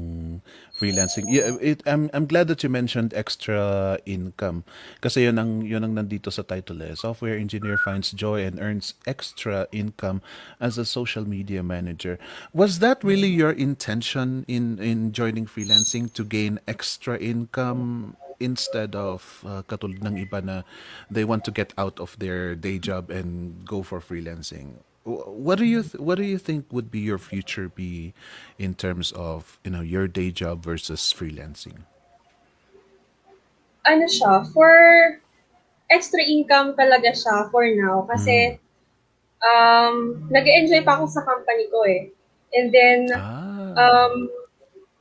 freelancing. Yeah, it, I'm I'm glad that you mentioned extra income kasi yun ang yun ang nandito sa title eh. Software engineer finds joy and earns extra income as a social media manager. Was that really your intention in in joining freelancing to gain extra income instead of uh, katulad ng iba na they want to get out of their day job and go for freelancing? Wh- What do you th- what do you think would be your future be in terms of you know your day job versus freelancing? Ano siya, for extra income talaga siya for now kasi um, nag-enjoy pa ako sa company ko eh. And then, Ah, um,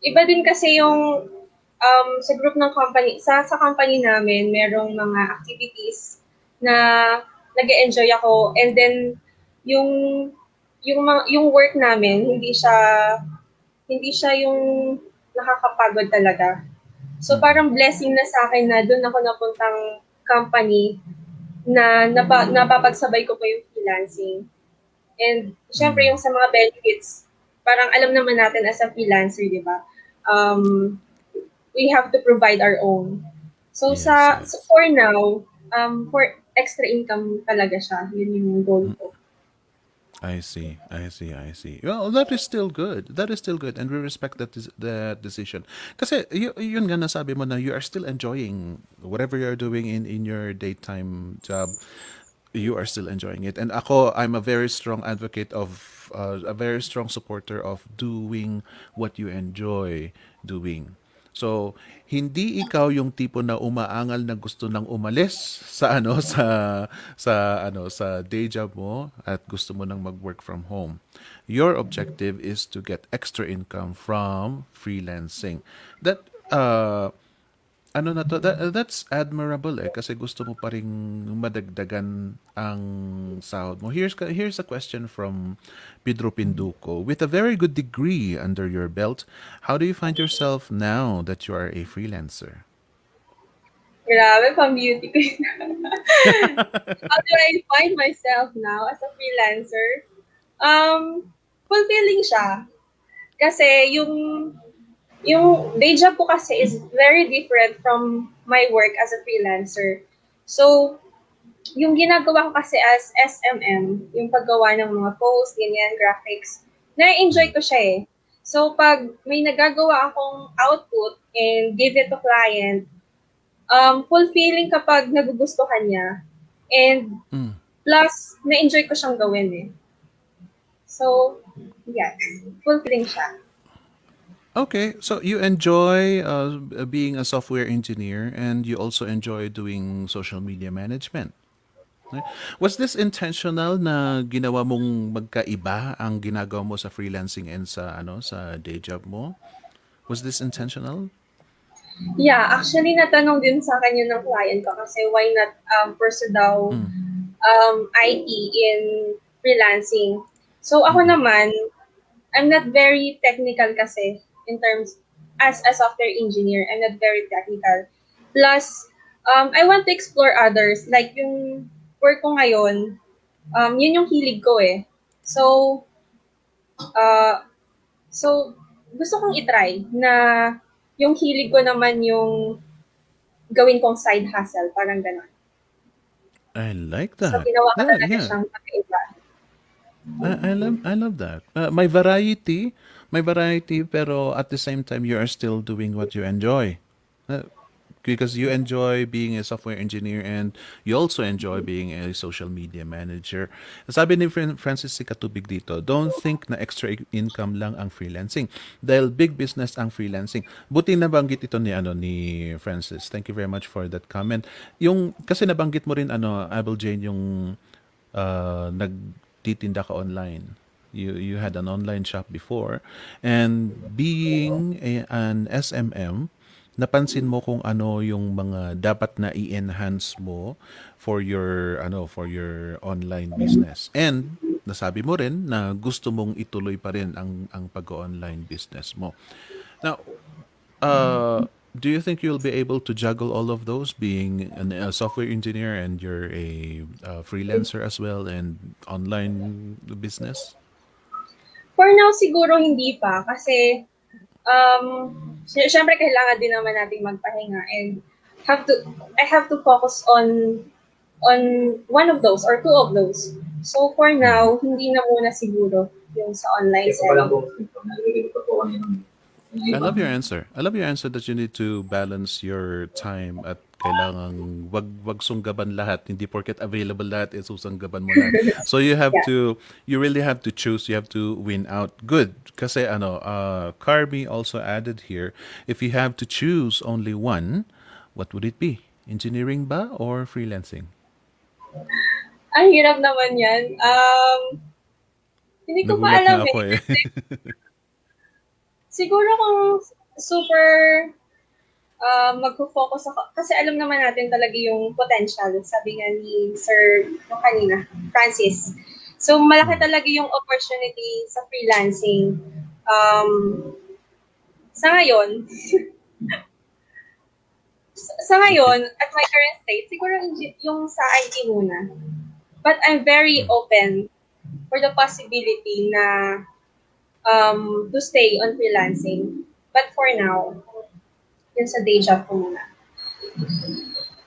iba din kasi yung um, sa group ng company, sa, sa company namin, merong mga activities na nag enjoy ako. And then, yung yung yung work namin hindi siya hindi siya yung nakakapagod talaga. So parang blessing na sa akin na doon ako napuntang company na napa, napapagsabay ko pa yung freelancing. And syempre yung sa mga benefits, parang alam naman natin as a freelancer, di ba? Um, we have to provide our own. So Yes, sa so for now, um, for extra income talaga siya. Yun yung goal ko. I see, I see, I see. Well, that is still good. That is still good, and we respect that des- that decision. Kasi y- yun nga nasabi mo na you are still enjoying whatever you're doing in in your daytime job. You are still enjoying it, and ako, I'm a very strong advocate of uh, a very strong supporter of doing what you enjoy doing. So, hindi ikaw yung tipo na umaangal na gusto nang umalis sa ano sa sa ano sa day job mo at gusto mo nang mag-work from home. Your objective is to get extra income from freelancing. That uh ano na to, that, that's admirable eh kasi gusto mo pa ring madagdagan ang sahod mo. Here's here's a question from Pedro Pinduco. With a very good degree under your belt, how do you find yourself now that you are a freelancer? Grabe, pang-beauty ko. How do I find myself now as a freelancer? Um, fulfilling siya. Kasi yung yung day job ko kasi is very different from my work as a freelancer. So, yung ginagawa ko kasi as SMM, yung paggawa ng mga posts, ganyan, graphics, na-enjoy ko siya eh. So, pag may nagagawa akong output and give it to client, um, fulfilling kapag nagugustuhan niya. And Mm. plus, na-enjoy ko siyang gawin eh. So, yeah, fulfilling siya. Okay, so you enjoy uh, being a software engineer and you also enjoy doing social media management. Was this intentional na ginawa mong magkaiba ang ginagawa mo sa freelancing and sa ano sa day job mo? Was this intentional? Yeah, actually natanong din sa akin yun ng client ko kasi why not um, pursue daw Mm. um, IT in freelancing. So ako naman, I'm not very technical kasi in terms as a software engineer. I'm not very technical. Plus, um, I want to explore others. Like yung work ko ngayon, um, yun yung hilig ko eh. So, uh, so gusto kong itry na yung hilig ko naman yung gawin kong side hustle, parang gano'n. I like So, that. ginawa ko Yeah, talaga yeah. siyang kakaiba. I, I love I love that. Uh, may variety, may variety, pero at the same time you are still doing what you enjoy. Uh, because you enjoy being a software engineer and you also enjoy being a social media manager. Sabi ni Fran- Francis si Katubig dito, don't think na extra income lang ang freelancing dahil big business ang freelancing. Buti nabanggit ito ni ano ni Francis. Thank you very much for that comment. Yung kasi nabanggit mo rin ano Abel Jane yung uh, nagtitinda ka online. You you had an online shop before and being a, an SMM napansin mo kung ano yung mga dapat na i-enhance mo for your ano for your online business. And nasabi mo rin na gusto mong ituloy pa rin ang ang pag-online business mo. Now, uh, do you think you'll be able to juggle all of those being an, a software engineer and you're a, uh freelancer as well and online business? For now, siguro hindi pa kasi um, sy- syempre kailangan din naman nating magpahinga and have to I have to focus on on one of those or two of those. So for now, hindi na muna siguro yung sa online selling. I love your answer. I love your answer that you need to balance your time at kailangang wag wag sunggaban lahat. Hindi porket available lahat, eh, susunggaban mo lahat. So you have Yeah. to, you really have to choose. You have to win out. Good. Kasi ano, uh, Carby also added here, if you have to choose only one, what would it be? Engineering ba or freelancing? Ang hirap naman yan. Um, hindi ko pa Nagulat alam na ako eh. eh. Siguro kung super uh, magfo-focus ako, kasi alam naman natin talaga yung potential, sabi nga ni Sir yung kanina, Francis. So, malaki talaga yung opportunity sa freelancing. Um, sa ngayon, sa, ngayon, at my current state, siguro yung sa IT muna. But I'm very open for the possibility na um, to stay on freelancing. But for now, yun sa day job ko muna.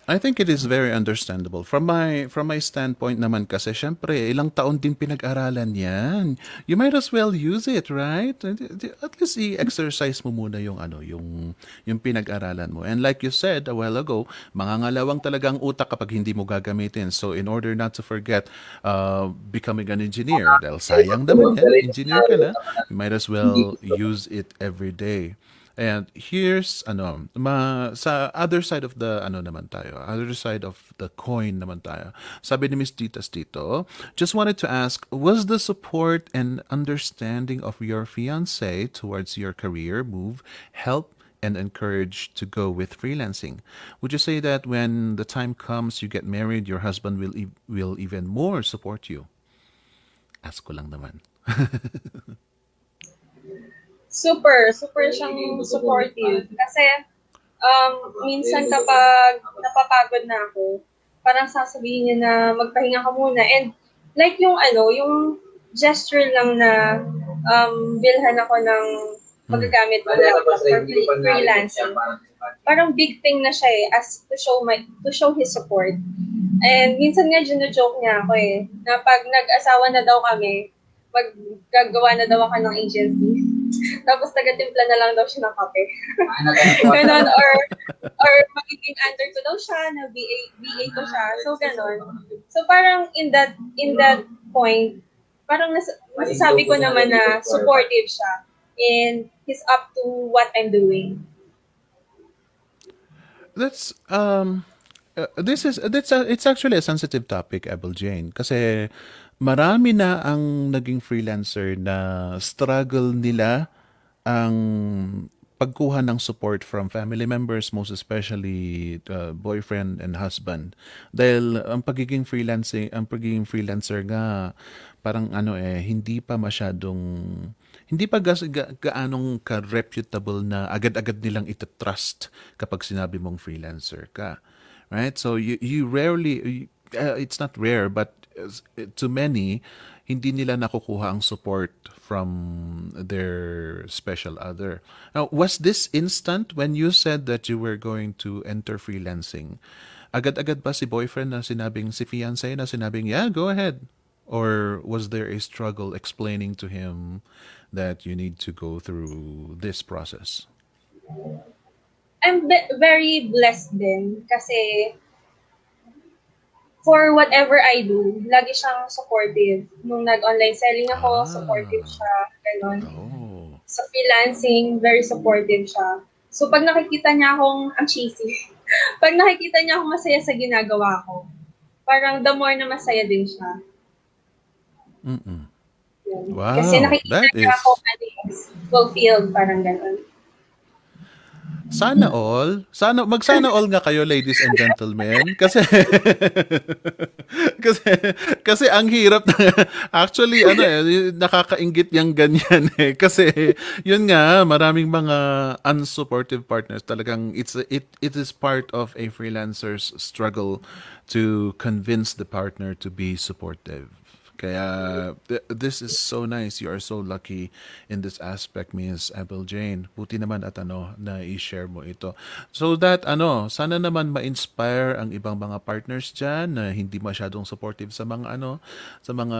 I think it is very understandable. From my from my standpoint naman kasi syempre ilang taon din pinag-aralan 'yan. You might as well use it, right? At least i-exercise mo muna yung ano, yung yung pinag-aralan mo. And like you said a while ago, mangangalawang talagang utak kapag hindi mo gagamitin. So in order not to forget uh, becoming an engineer, dahil sayang naman yan, engineer ka na, you might as well use it every day. And here's ano, ma, sa other side of the ano naman tayo, other side of the coin naman tayo. Sabi ni Miss Titas Tito, just wanted to ask, was the support and understanding of your fiance towards your career move help and encourage to go with freelancing? Would you say that when the time comes you get married, your husband will e- will even more support you? Ask ko lang naman. Super, super siyang supportive. Kasi, um, minsan kapag napapagod na ako, parang sasabihin niya na magpahinga ka muna. And, like yung ano, yung gesture lang na um, bilhan ako ng magagamit ko lang for free- freelancing. Parang big thing na siya eh, as to show my, to show his support. And minsan nga gino-joke niya ako eh, na pag nag-asawa na daw kami, maggagawa na daw ako ng agency. Tapos taga-timpla na lang daw siya ng kape. ganon. Or, or magiging under ko daw siya, na BA, BA ko siya. So, ganon. So, parang in that, in that point, parang nas, masasabi ko naman na supportive siya. And he's up to what I'm doing. That's um uh, this is that's a, it's actually a sensitive topic, Abel Jane, kasi marami na ang naging freelancer na struggle nila ang pagkuha ng support from family members, most especially uh, boyfriend and husband. Dahil ang pagiging freelancing, ang pagiging freelancer nga parang ano eh hindi pa masyadong hindi pa gas, ga, gaanong ka-reputable na agad-agad nilang itatrust kapag sinabi mong freelancer ka. Right? So you you rarely uh, it's not rare but to many hindi nila nakukuha ang support from their special other. Now, was this instant when you said that you were going to enter freelancing? Agad-agad ba si boyfriend na sinabing, si fiancé na sinabing, yeah, go ahead? Or was there a struggle explaining to him that you need to go through this process? I'm be- very blessed din kasi for whatever I do, lagi siyang supportive. Nung nag-online selling ako, Ah. supportive siya. Ganon. Oh. Sa freelancing, very supportive siya. So, pag nakikita niya akong, ang cheesy, pag nakikita niya akong masaya sa ginagawa ko, parang the more na masaya din siya. Yun. Wow, Kasi nakikita that niya is ako ano, fulfilled, parang gano'n. Sana all. Sana magsana all nga kayo ladies and gentlemen kasi kasi kasi ang hirap na actually ano eh nakakainggit yung ganyan eh kasi yun nga maraming mga unsupportive partners talagang it's it it is part of a freelancer's struggle to convince the partner to be supportive. Kaya th- this is so nice. You are so lucky in this aspect, Miss Abel Jane. Buti naman at ano na i-share mo ito. So that ano, sana naman ma-inspire ang ibang mga partners diyan na hindi masyadong supportive sa mga ano, sa mga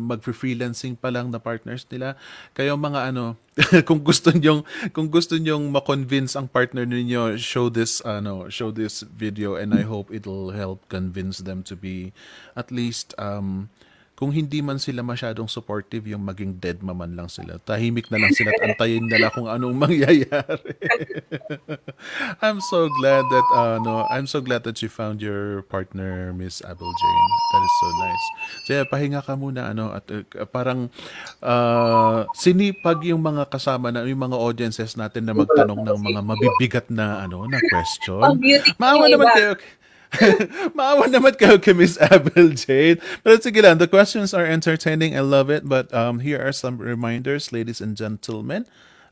mag-freelancing pa lang na partners nila. Kayo mga ano, kung gusto niyo kung gusto niyo ma-convince ang partner ninyo, show this ano, show this video and I hope it'll help convince them to be at least um kung hindi man sila masyadong supportive, yung maging dead maman lang sila. Tahimik na lang sila at antayin nila kung anong mangyayari. I'm so glad that uh, no, I'm so glad that you found your partner, Miss Abel Jane. That is so nice. So yeah, pahinga ka muna ano at uh, parang uh, sinipag yung mga kasama na yung mga audiences natin na magtanong ng mga mabibigat na ano na question. Maawa naman kayo. Maawa naman kayo kay Miss Abel Jade. Pero sige lang, the questions are entertaining. I love it. But um, here are some reminders, ladies and gentlemen.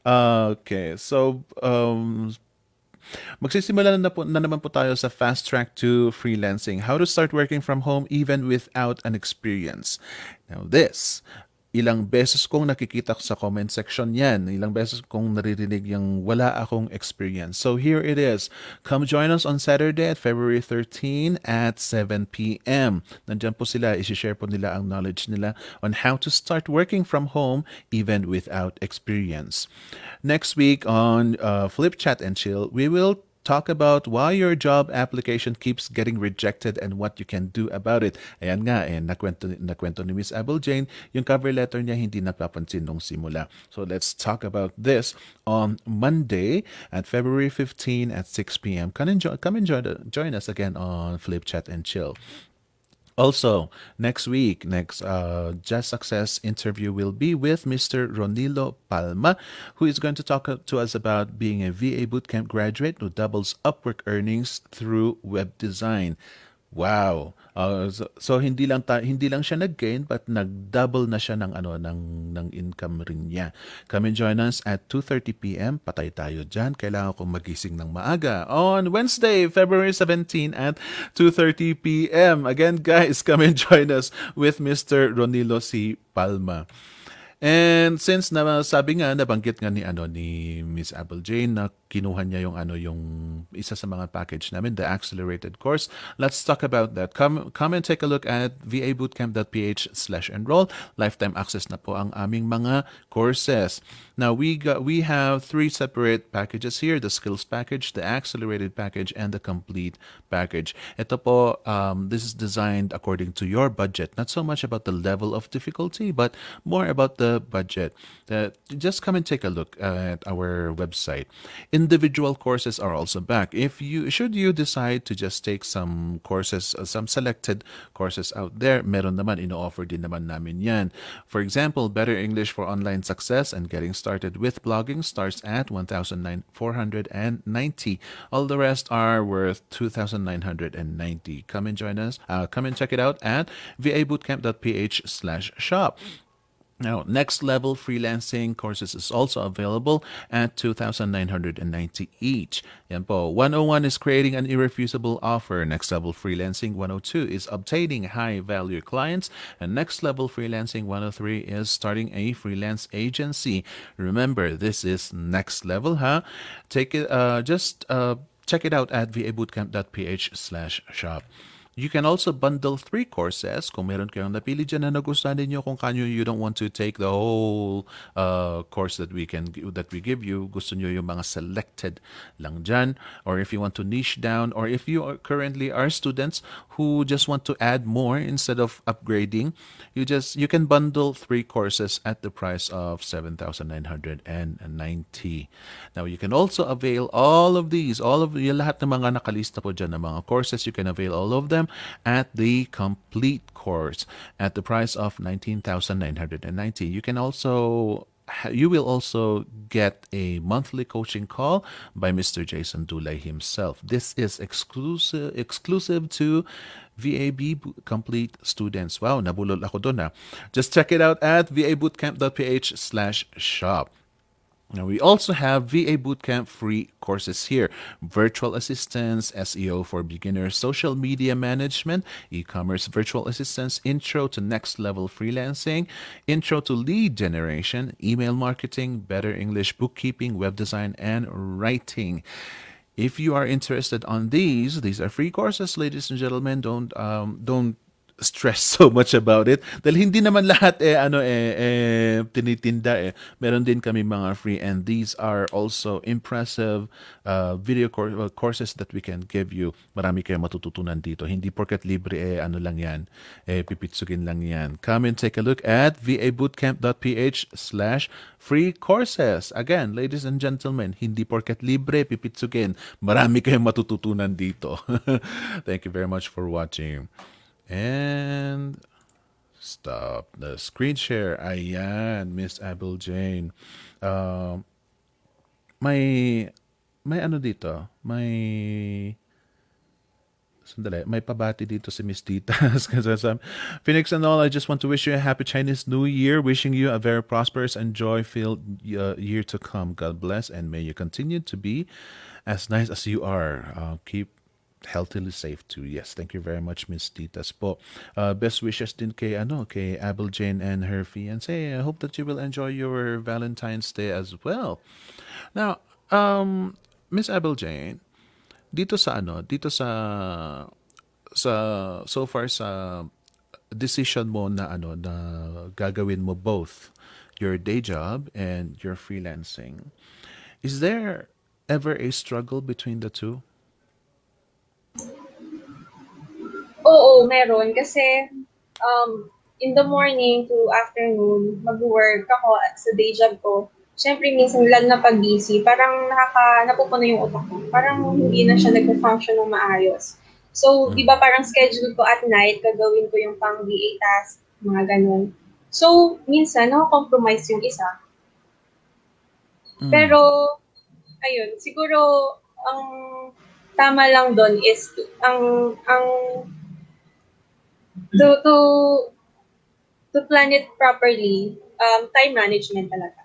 Uh, okay, so um, Magsisimula na, po, na naman po tayo sa fast track to freelancing. How to start working from home even without an experience. Now this, ilang beses kong nakikita sa comment section yan. Ilang beses kong naririnig yung wala akong experience. So here it is. Come join us on Saturday at February 13 at 7 p.m. Nandyan po sila. Isishare po nila ang knowledge nila on how to start working from home even without experience. Next week on uh, Flip Chat and Chill, we will talk about why your job application keeps getting rejected and what you can do about it. Ayan nga, eh, nakwento, nakwento ni Miss Abel Jane, yung cover letter niya hindi napapansin nung simula. So let's talk about this on Monday at February 15 at 6 p.m. Come and, jo- come and join, join us again on Flip Chat and Chill. Also, next week, next uh, Just Success interview will be with Mr. Ronilo Palma, who is going to talk to us about being a VA Bootcamp graduate who doubles Upwork earnings through web design. Wow. Uh, so, so hindi lang ta- hindi lang siya nag-gain but nag-double na siya ng ano ng ng income rin niya. Come and join us at 2:30 PM. Patay tayo diyan. Kailangan kong magising ng maaga on Wednesday, February 17 at 2:30 PM. Again, guys, come and join us with Mr. Ronilo C. Palma. And since na sabi nga nabanggit nga ni ano ni Miss Apple Jane na kinuha niya yung ano yung isa sa mga package namin the accelerated course. Let's talk about that. Come come and take a look at vabootcamp.ph/enroll lifetime access na po ang aming mga courses. Now we got we have three separate packages here the skills package the accelerated package and the complete package. Ito po um, this is designed according to your budget. Not so much about the level of difficulty but more about the budget. Uh, just come and take a look at our website. Individual courses are also back. If you should you decide to just take some courses, uh, some selected courses out there, meron naman ino-offer din naman namin 'yan. For example, Better English for Online Success and Getting Started with Blogging starts at 1,490. All the rest are worth 2,990. Come and join us. Uh, come and check it out at vabootcamp.ph/shop. Now, next level freelancing courses is also available at 2,990 each. Yan po. 101 is creating an irrefusable offer. Next level freelancing 102 is obtaining high value clients. And next level freelancing 103 is starting a freelance agency. Remember, this is next level, huh? Take it, uh, just uh, check it out at vabootcamp.ph slash shop. You can also bundle three courses kung meron kayong napili dyan na nagustuhan ninyo kung kanyo you don't want to take the whole uh, course that we can that we give you. Gusto nyo yung mga selected lang dyan. Or if you want to niche down or if you are currently are students who just want to add more instead of upgrading, you just you can bundle three courses at the price of 7,990. Now you can also avail all of these, all of yung lahat ng mga nakalista po dyan ng mga courses, you can avail all of them Bootcamp at the complete course at the price of 19,990. You can also you will also get a monthly coaching call by Mr. Jason Dulay himself. This is exclusive exclusive to VAB complete students. Wow, nabulol ako doon ha. Ah. Just check it out at vabootcamp.ph slash shop. Now, we also have VA Bootcamp free courses here virtual assistance, SEO for beginners, social media management, e commerce virtual assistance, intro to next level freelancing, intro to lead generation, email marketing, better English bookkeeping, web design, and writing. If you are interested on these, these are free courses, ladies and gentlemen. Don't um, don't stress so much about it. Dahil hindi naman lahat eh ano eh, eh tinitinda eh. Meron din kami mga free and these are also impressive uh, video cour- uh, courses that we can give you. Marami kayong matututunan dito. Hindi porket libre eh ano lang yan. Eh pipitsugin lang yan. Come and take a look at vabootcamp.ph slash free courses. Again ladies and gentlemen hindi porket libre pipitsugin. Marami kayong matututunan dito. Thank you very much for watching and stop the screen share. Ayan, Miss Abel Jane. Uh, may, may ano dito? May, sandali, may pabati dito si Miss Titas. Kasi Phoenix and all, I just want to wish you a happy Chinese New Year. Wishing you a very prosperous and joy-filled uh, year to come. God bless and may you continue to be as nice as you are. Uh, keep healthily safe too. Yes, thank you very much, Miss Titas po. Uh, best wishes din kay, ano, kay Abel Jane and her fiancé. I hope that you will enjoy your Valentine's Day as well. Now, um, Miss Abel Jane, dito sa ano, dito sa sa so far sa decision mo na ano na gagawin mo both your day job and your freelancing. Is there ever a struggle between the two? Oo, meron. Kasi um, in the morning to afternoon, mag-work ako sa day job ko. Siyempre, minsan lang na pag-busy, parang nakaka, napupuno yung utak ko. Parang hindi na siya nag-function ng maayos. So, di ba parang schedule ko at night, gagawin ko yung pang VA task, mga ganun. So, minsan, no-compromise yung isa. Mm. Pero, ayun, siguro, ang tama lang doon is, ang, ang, to, to, to plan it properly, um, time management talaga.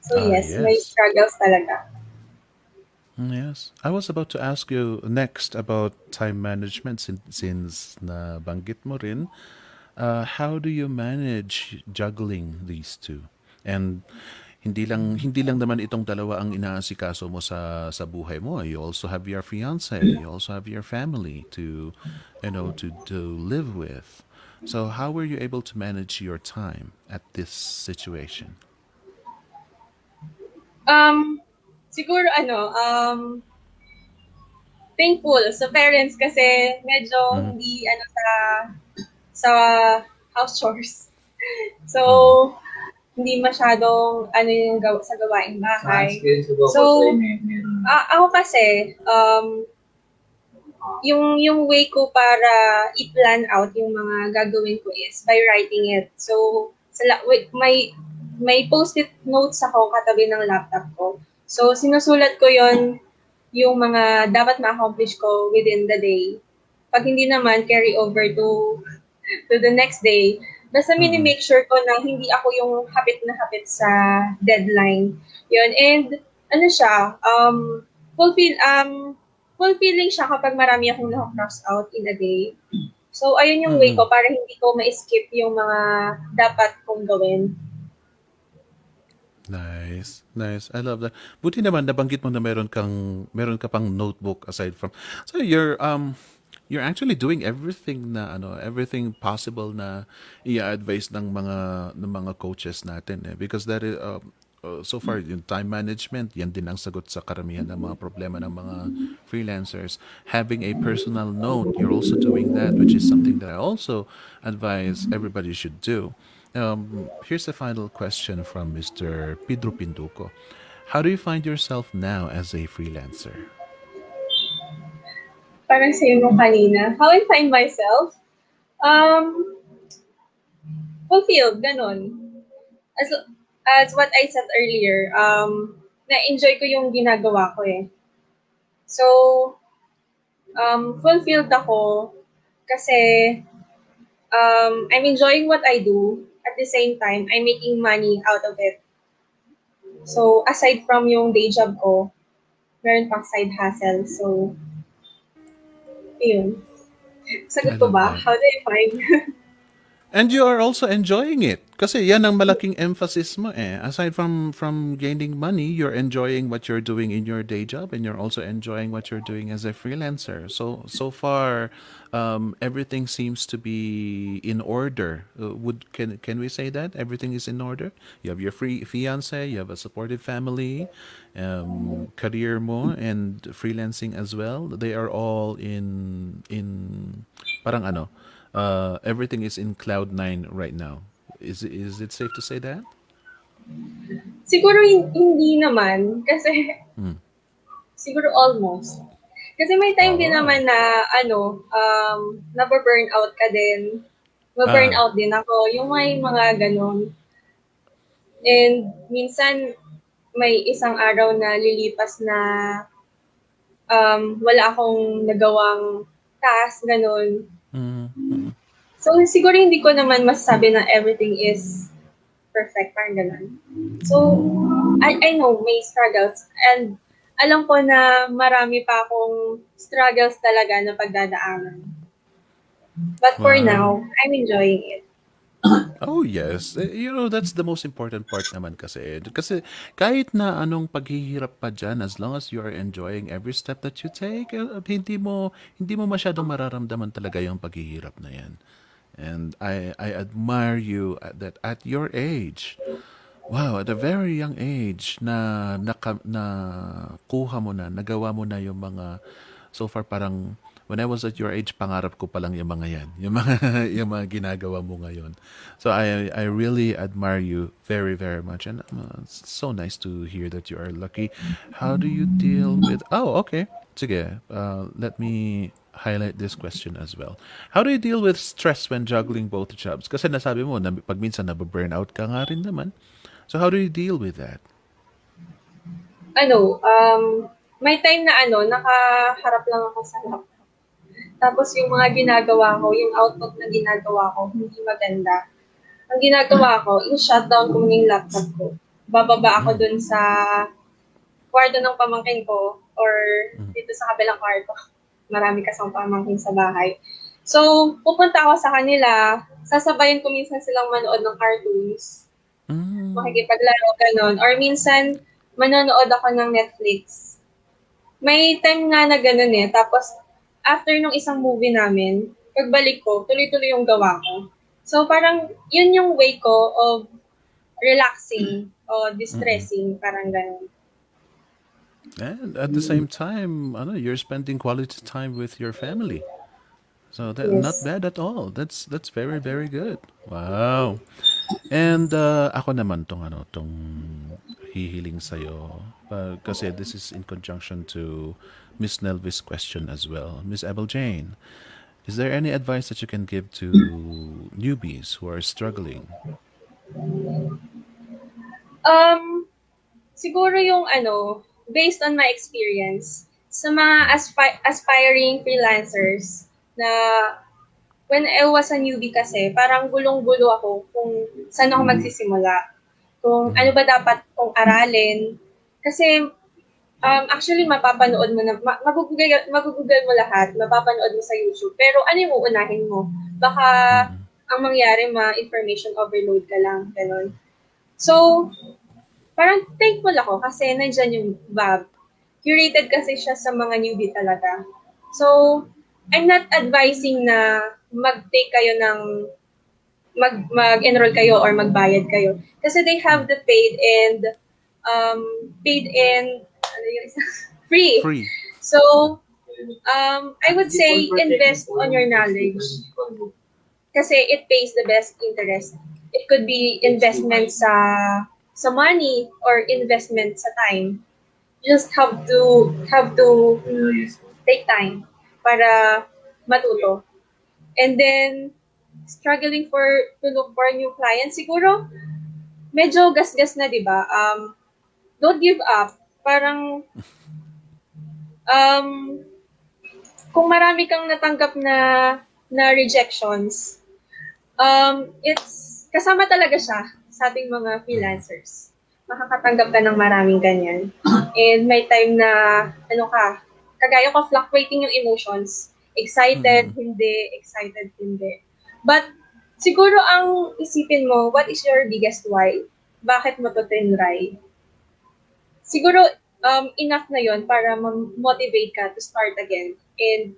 So, Ah, yes, may yes. struggles talaga. Mm, Yes. I was about to ask you next about time management since, since na banggit mo rin. Uh, how do you manage juggling these two? And hindi lang hindi lang naman itong dalawa ang inaasikaso mo sa sa buhay mo. You also have your fiance, you also have your family to you know to to live with. So how were you able to manage your time at this situation? Um, siguro ano, um, thankful sa parents kasi medyo Mhm. hindi ano sa sa house chores. So, hindi masyadong ano yung gaw- sa gawaing bahay. So, Ah, ako kasi, um, yung yung way ko para i-plan out yung mga gagawin ko is by writing it. So, sa la- wait, may may post-it notes ako katabi ng laptop ko. So, sinusulat ko yon yung mga dapat ma-accomplish ko within the day. Pag hindi naman, carry over to to the next day. Basta Mhm. mini-make sure ko na hindi ako yung hapit na hapit sa deadline. Yun. And ano siya, um, fulfill, um, fulfilling siya kapag marami akong na-cross out in a day. So, ayun yung way Mhm. ko para hindi ko ma-skip yung mga dapat kong gawin. Nice. Nice. I love that. Buti naman nabanggit mo na meron kang meron ka pang notebook aside from So you're um you're actually doing everything na ano, everything possible na i-advise ng mga ng mga coaches natin eh because that is uh, uh, so far yung time management yan din ang sagot sa karamihan ng mga problema ng mga freelancers having a personal note you're also doing that which is something that I also advise everybody should do um, here's a final question from Mr. Pedro Pinduco. How do you find yourself now as a freelancer? Parang sa'yo nung kanina. How I find myself? Um, fulfilled, ganun. As, as what I said earlier, um, na-enjoy ko yung ginagawa ko eh. So, um, fulfilled ako kasi um, I'm enjoying what I do. At the same time, I'm making money out of it. So, aside from yung day job ko, meron pang side hustle. So, ayun. Sagot ko ba? How do I find? And you are also enjoying it. Kasi yan ang malaking emphasis mo eh. Aside from from gaining money, you're enjoying what you're doing in your day job and you're also enjoying what you're doing as a freelancer. So so far um, everything seems to be in order. Uh, would can can we say that everything is in order? You have your free fiance, you have a supportive family, um, career mo and freelancing as well. They are all in in parang ano uh, everything is in cloud nine right now. Is is it safe to say that? Siguro hindi naman. Kasi, Hmm. siguro almost. Kasi may time din Oo. naman na, ano, um, nababurn out ka din. Maburn Ah. out din ako. Yung may mga ganon. And minsan, may isang araw na lilipas na um, wala akong nagawang task, ganon. Mm. So, siguro hindi ko naman masasabi na everything is perfect, parang ganun. So, I, I know may struggles and alam ko na marami pa akong struggles talaga na pagdadaanan. But for Wow. now, I'm enjoying it. Oh yes, Eh, you know that's the most important part naman kasi. Kasi kahit na anong paghihirap pa diyan as long as you are enjoying every step that you take, eh, hindi mo hindi mo masyadong mararamdaman talaga yung paghihirap na 'yan. And I I admire you at that at your age. Wow, at a very young age na naka, na kuha mo na, nagawa mo na yung mga so far parang when I was at your age pangarap ko pa lang yung mga yan, yung mga yung mga ginagawa mo ngayon. So I I really admire you very very much and uh, it's so nice to hear that you are lucky. How do you deal with Oh, okay. Sige, uh, let me highlight this question as well. How do you deal with stress when juggling both jobs? Kasi nasabi mo, na, pag minsan nababurnout ka nga rin naman. So how do you deal with that? Ano, um, may time na ano, nakaharap lang ako sa laptop. Tapos yung mga ginagawa ko, yung output na ginagawa ko, hindi maganda. Ang ginagawa ko, in-shutdown ko muna yung laptop ko. Bababa ako dun sa kwarto ng pamangkin ko or dito sa kabilang kwarto. Marami kasang pamangkin sa bahay. So, pupunta ako sa kanila, sasabayan ko minsan silang manood ng cartoons, Mm. makikipaglaro, ganun. Or minsan, manonood ako ng Netflix. May time nga na ganun eh. Tapos, after nung isang movie namin, pagbalik ko, tuloy-tuloy yung gawa ko. So, parang, yun yung way ko of relaxing o distressing, parang ganun. And at the same time, ano, you're spending quality time with your family. So that Yes. not bad at all. That's that's very very good. Wow. And uh, ako naman tong ano tong hihiling sa iyo kasi this is in conjunction to Miss Nelvis question as well. Miss Abel Jane, is there any advice that you can give to newbies who are struggling? Um, siguro yung ano, based on my experience, sa mga aspi- aspiring freelancers na when I was a newbie kasi, parang gulong-gulo ako kung saan ako magsisimula. Kung ano ba dapat kong aralin. Kasi um, actually mapapanood mo na, ma- magugugol, magugugol mo lahat, mapapanood mo sa YouTube. Pero ano yung uunahin mo? Baka ang mangyari ma-information overload ka lang. Ganon. So, parang thankful ako kasi nandyan yung Bob. Curated kasi siya sa mga newbie talaga. So, I'm not advising na mag-take kayo ng mag mag-enroll kayo or magbayad kayo kasi they have the paid and um paid and ano yung isa? free. Free. So, um, I would say invest on your knowledge kasi it pays the best interest. It could be investment sa sa money or investment sa time. You just have to have to take time para matuto. And then, struggling for to look for new clients, siguro, medyo gasgas na, di ba? Um, don't give up. Parang, um, kung marami kang natanggap na na rejections, um, it's, kasama talaga siya sa ating mga freelancers. Makakatanggap ka ng maraming ganyan. And may time na, ano ka, kagaya ko, fluctuating yung emotions. Excited, Mhm. hindi, excited, hindi. But, siguro ang isipin mo, what is your biggest why? Bakit mo to tinry? Siguro, um, enough na yon para ma-motivate ka to start again. And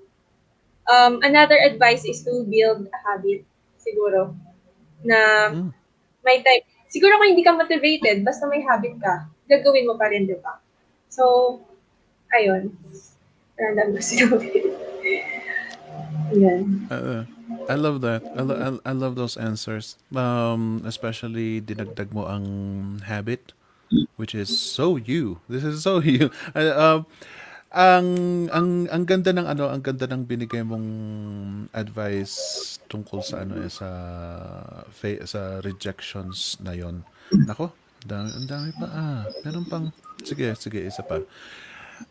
um, another advice is to build a habit, siguro, na Mm. may time. Siguro kung hindi ka motivated, basta may habit ka, gagawin mo pa rin, di ba? So, ayun. Random sinabi. Yan. Uh, I love that. I, lo- I, love those answers. Um, especially dinagdag mo ang habit, which is so you. This is so you. Uh, um, ang ang ang ganda ng ano, ang ganda ng binigay mong advice tungkol sa ano eh, sa sa rejections na 'yon. Nako, dami, dami pa ah. Meron pang sige, sige, isa pa.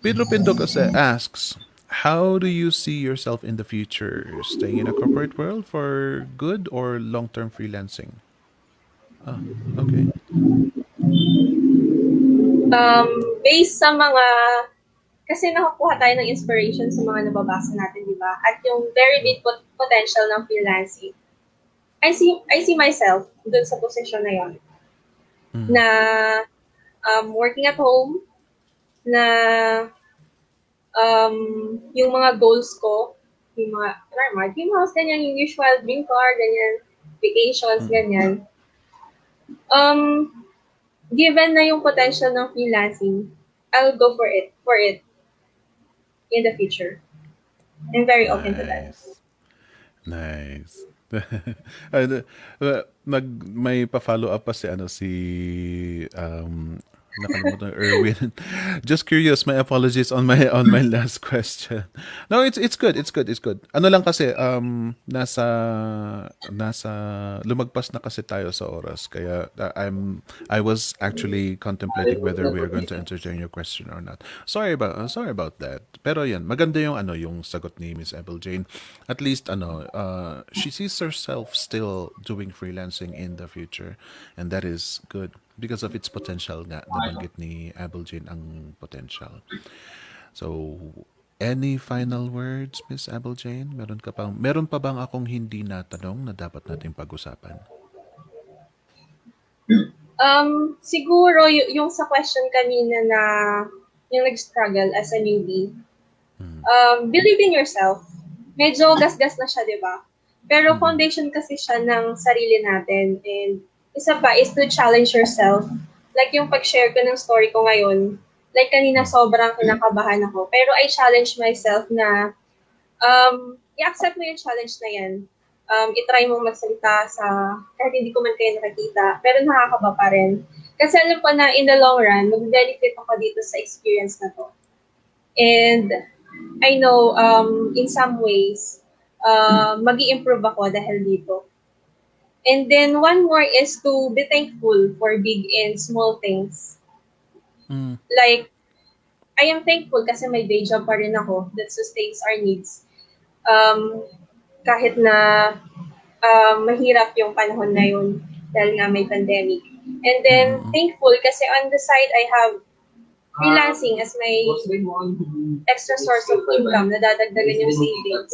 Pedro kasi asks, how do you see yourself in the future? Staying in a corporate world for good or long-term freelancing? Ah, okay. Um, based sa mga, kasi nakakuha tayo ng inspiration sa mga nababasa natin, di ba? At yung very big pot- potential ng freelancing. I see, I see myself dun sa position na yon Mm. na um, working at home, na um, yung mga goals ko, yung mga, normal, dream house, ganyan, yung usual dream car, ganyan, vacations, Mm. ganyan. Um, given na yung potential ng freelancing, I'll go for it, for it in the future. I'm very open to that. Nice. Ano, uh, nag may pa-follow up pa si ano si um nakalimutan Erwin. Just curious, my apologies on my on my last question. No, it's it's good. It's good. It's good. Ano lang kasi um nasa nasa lumagpas na kasi tayo sa oras kaya uh, I'm I was actually contemplating whether we are going to entertain your question or not. Sorry about uh, sorry about that. Pero yan, maganda yung ano yung sagot ni Miss Abel Jane. At least ano uh, she sees herself still doing freelancing in the future and that is good because of its potential nga nabanggit ni Abel Jane ang potential. So any final words Miss Abel Jane? Meron ka pang meron pa bang akong hindi natanong na dapat nating pag-usapan? Um, siguro y- yung sa question kanina na yung nag-struggle as a newbie, Hmm. um, believe in yourself. Medyo gas-gas na siya, di ba? Pero foundation kasi siya ng sarili natin. And isa pa is to challenge yourself. Like yung pag-share ko ng story ko ngayon, like kanina sobrang kinakabahan ako. Pero I challenge myself na um, i-accept mo yung challenge na yan. Um, i-try mo magsalita sa, kahit hindi ko man kayo nakakita, pero nakakaba pa rin. Kasi alam ko na in the long run, mag-benefit ako dito sa experience na to. And I know um, in some ways, uh, mag improve ako dahil dito. And then one more is to be thankful for big and small things. Mm. Like, I am thankful kasi may day job pa rin ako that sustains our needs. Um, kahit na um, mahirap yung panahon na yun dahil nga may pandemic. And then, Mhm. thankful kasi on the side, I have freelancing as my extra source of income na dadagdagan yung savings.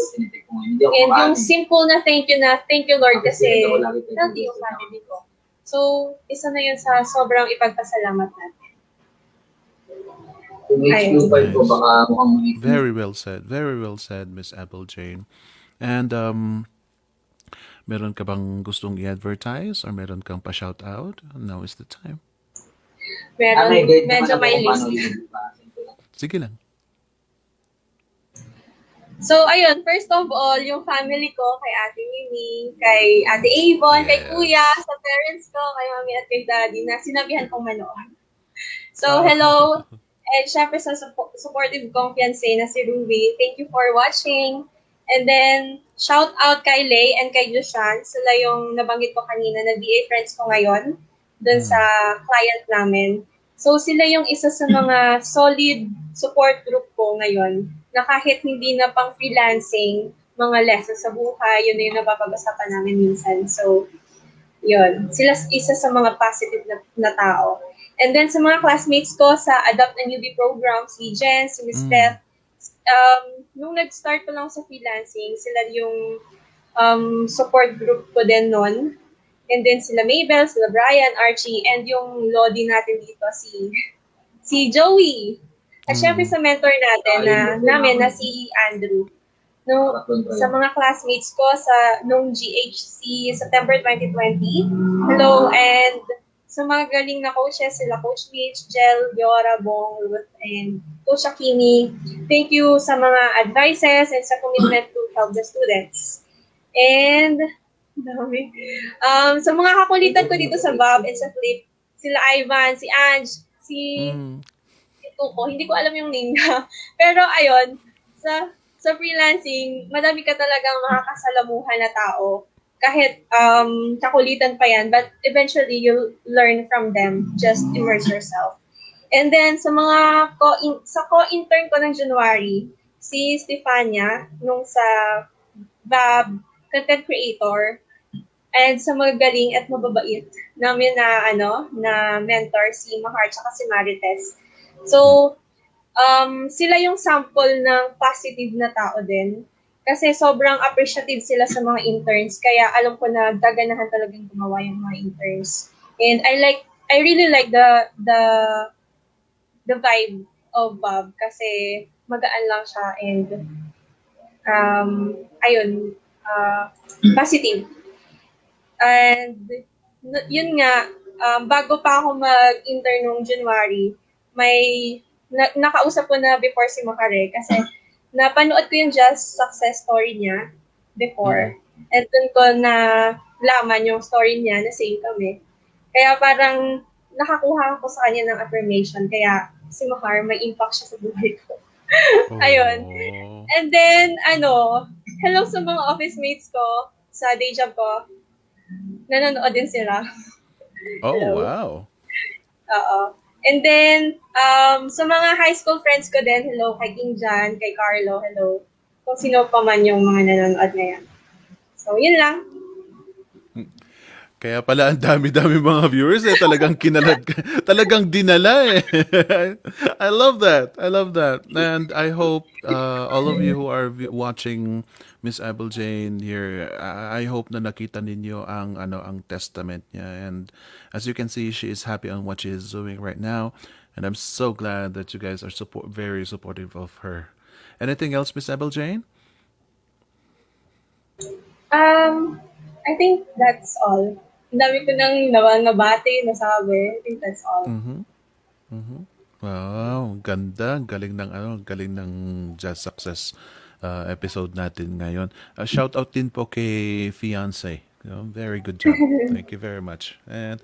And yung simple na thank you na, thank you Lord kasi healthy yung family ko. So, isa na yun sa sobrang ipagpasalamat natin. Kung HQ5 ko, baka mukhang may Very well said. Very well said, Miss Apple Jane. And um meron ka bang gustong i-advertise or meron kang pa-shout out? Now is the time. Ah, Meron, may guide naman medyo may list. ba? Sige lang. So, ayun, first of all, yung family ko, kay Ate Mimi, kay Ate Avon, kay Yes. Kuya, sa parents ko, kay Mami at kay Daddy, na sinabihan kong manood. So, Wow. hello, And syempre sa suppo- supportive kong fiancé na si Ruby, thank you for watching. And then, shout out kay Lay and kay Joshan. Sila yung nabanggit ko kanina na VA friends ko ngayon dun sa client namin. So, sila yung isa sa mga solid support group ko ngayon na kahit hindi na pang freelancing, mga lessons sa buhay, yun na yung napapag-usapan namin minsan. So, yun. Sila isa sa mga positive na, na tao. And then sa mga classmates ko sa Adopt a Newbie program, si Jen, si Miss Mm. Beth, um, nung nag-start pa lang sa freelancing, sila yung um, support group ko din noon. And then sila Mabel, sila Brian, Archie, and yung Lodi natin dito, si si Joey. At Mm. syempre sa mentor natin na namin na si Andrew. No, sa mga classmates ko sa nung GHC September 2020. Hello and sa mga galing na coaches sila Coach Mitch, Jel, Yora, Bong, Ruth, and Coach Akimi. Thank you sa mga advices and sa commitment to help the students. And dami. Um, sa mga kakulitan ko dito sa Bob and sa Flip, sila Ivan, si Ange, si Mm. Tuko, hindi ko alam yung name niya. Pero ayun, sa sa freelancing, madami ka talagang makakasalamuhan na tao. Kahit um, kakulitan pa yan, but eventually you'll learn from them. Just immerse yourself. And then sa mga ko sa co-intern ko ng January, si Stefania nung sa Bab content creator and sa mga galing at mababait namin na ano na mentor si Mahar at si Marites. So, um, sila yung sample ng positive na tao din. Kasi sobrang appreciative sila sa mga interns. Kaya alam ko na gaganahan talagang gumawa yung mga interns. And I like, I really like the, the, the vibe of Bob. Kasi magaan lang siya and, um, ayun, uh, positive. And, yun nga, um, bago pa ako mag-intern nung January, may na, nakausap ko na before si Makare kasi napanood ko yung just success story niya before. And dun ko na laman yung story niya na same kami. Kaya parang nakakuha ako sa kanya ng affirmation. Kaya si Mahar, may impact siya sa buhay ko. Ayun. Oh. And then, ano, hello sa mga office mates ko sa day job ko. Nanonood din sila. Oh, Hello. wow. Oo. And then, um, sa mga high school friends ko din, hello, kay King kay Carlo, hello. Kung sino pa man yung mga nanonood ngayon. So, yun lang. Kaya pala ang dami-dami mga viewers eh. Talagang kinalag, talagang dinala eh. I love that. I love that. And I hope uh, all of you who are watching Miss Abel Jane here, I hope na nakita ninyo ang ano ang testament niya. And as you can see, she is happy on what she is doing right now. And I'm so glad that you guys are support very supportive of her. Anything else, Miss Abel Jane? Um, I think that's all. Dami ko nang nabati, nasabi. I think that's all. Mhm. Mhm. Wow, ganda. Galing ng ano, galing ng Jazz Success uh, episode natin ngayon. Uh, shout out din po kay fiance. You know, very good job. Thank you very much. And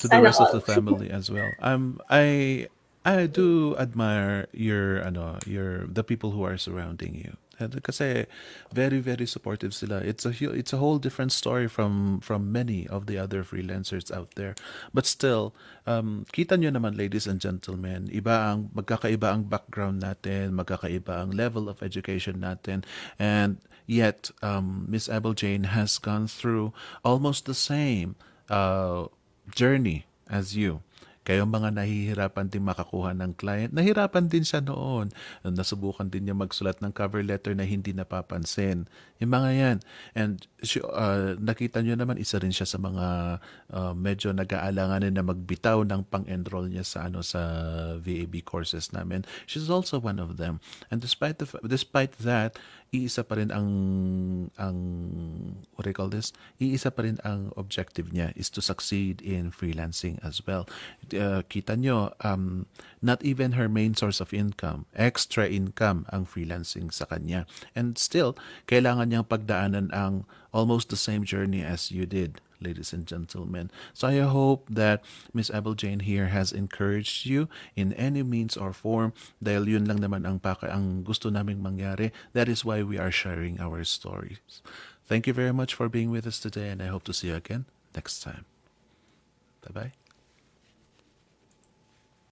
to the rest of the family as well. Um I I do admire your ano, your the people who are surrounding you. Kasi very very supportive sila. It's a it's a whole different story from from many of the other freelancers out there. But still, um kita nyo naman ladies and gentlemen, iba ang magkakaiba ang background natin, magkakaiba ang level of education natin and yet um Miss Abel Jane has gone through almost the same uh journey as you. Kayo mga nahihirapan din makakuha ng client, nahirapan din siya noon. Nasubukan din niya magsulat ng cover letter na hindi napapansin. Yung mga yan. And uh, nakita niyo naman, isa rin siya sa mga uh, medyo nag-aalanganin na magbitaw ng pang-enroll niya sa ano sa VAB courses namin. She's also one of them. And despite the, despite that, iisa pa rin ang ang what do you call this? Iisa pa rin ang objective niya is to succeed in freelancing as well. Uh, kita nyo, um, not even her main source of income, extra income ang freelancing sa kanya. And still, kailangan niyang pagdaanan ang almost the same journey as you did ladies and gentlemen. So I hope that Miss Abel Jane here has encouraged you in any means or form dahil yun lang naman ang, paka, ang gusto naming mangyari. That is why we are sharing our stories. Thank you very much for being with us today and I hope to see you again next time. Bye-bye.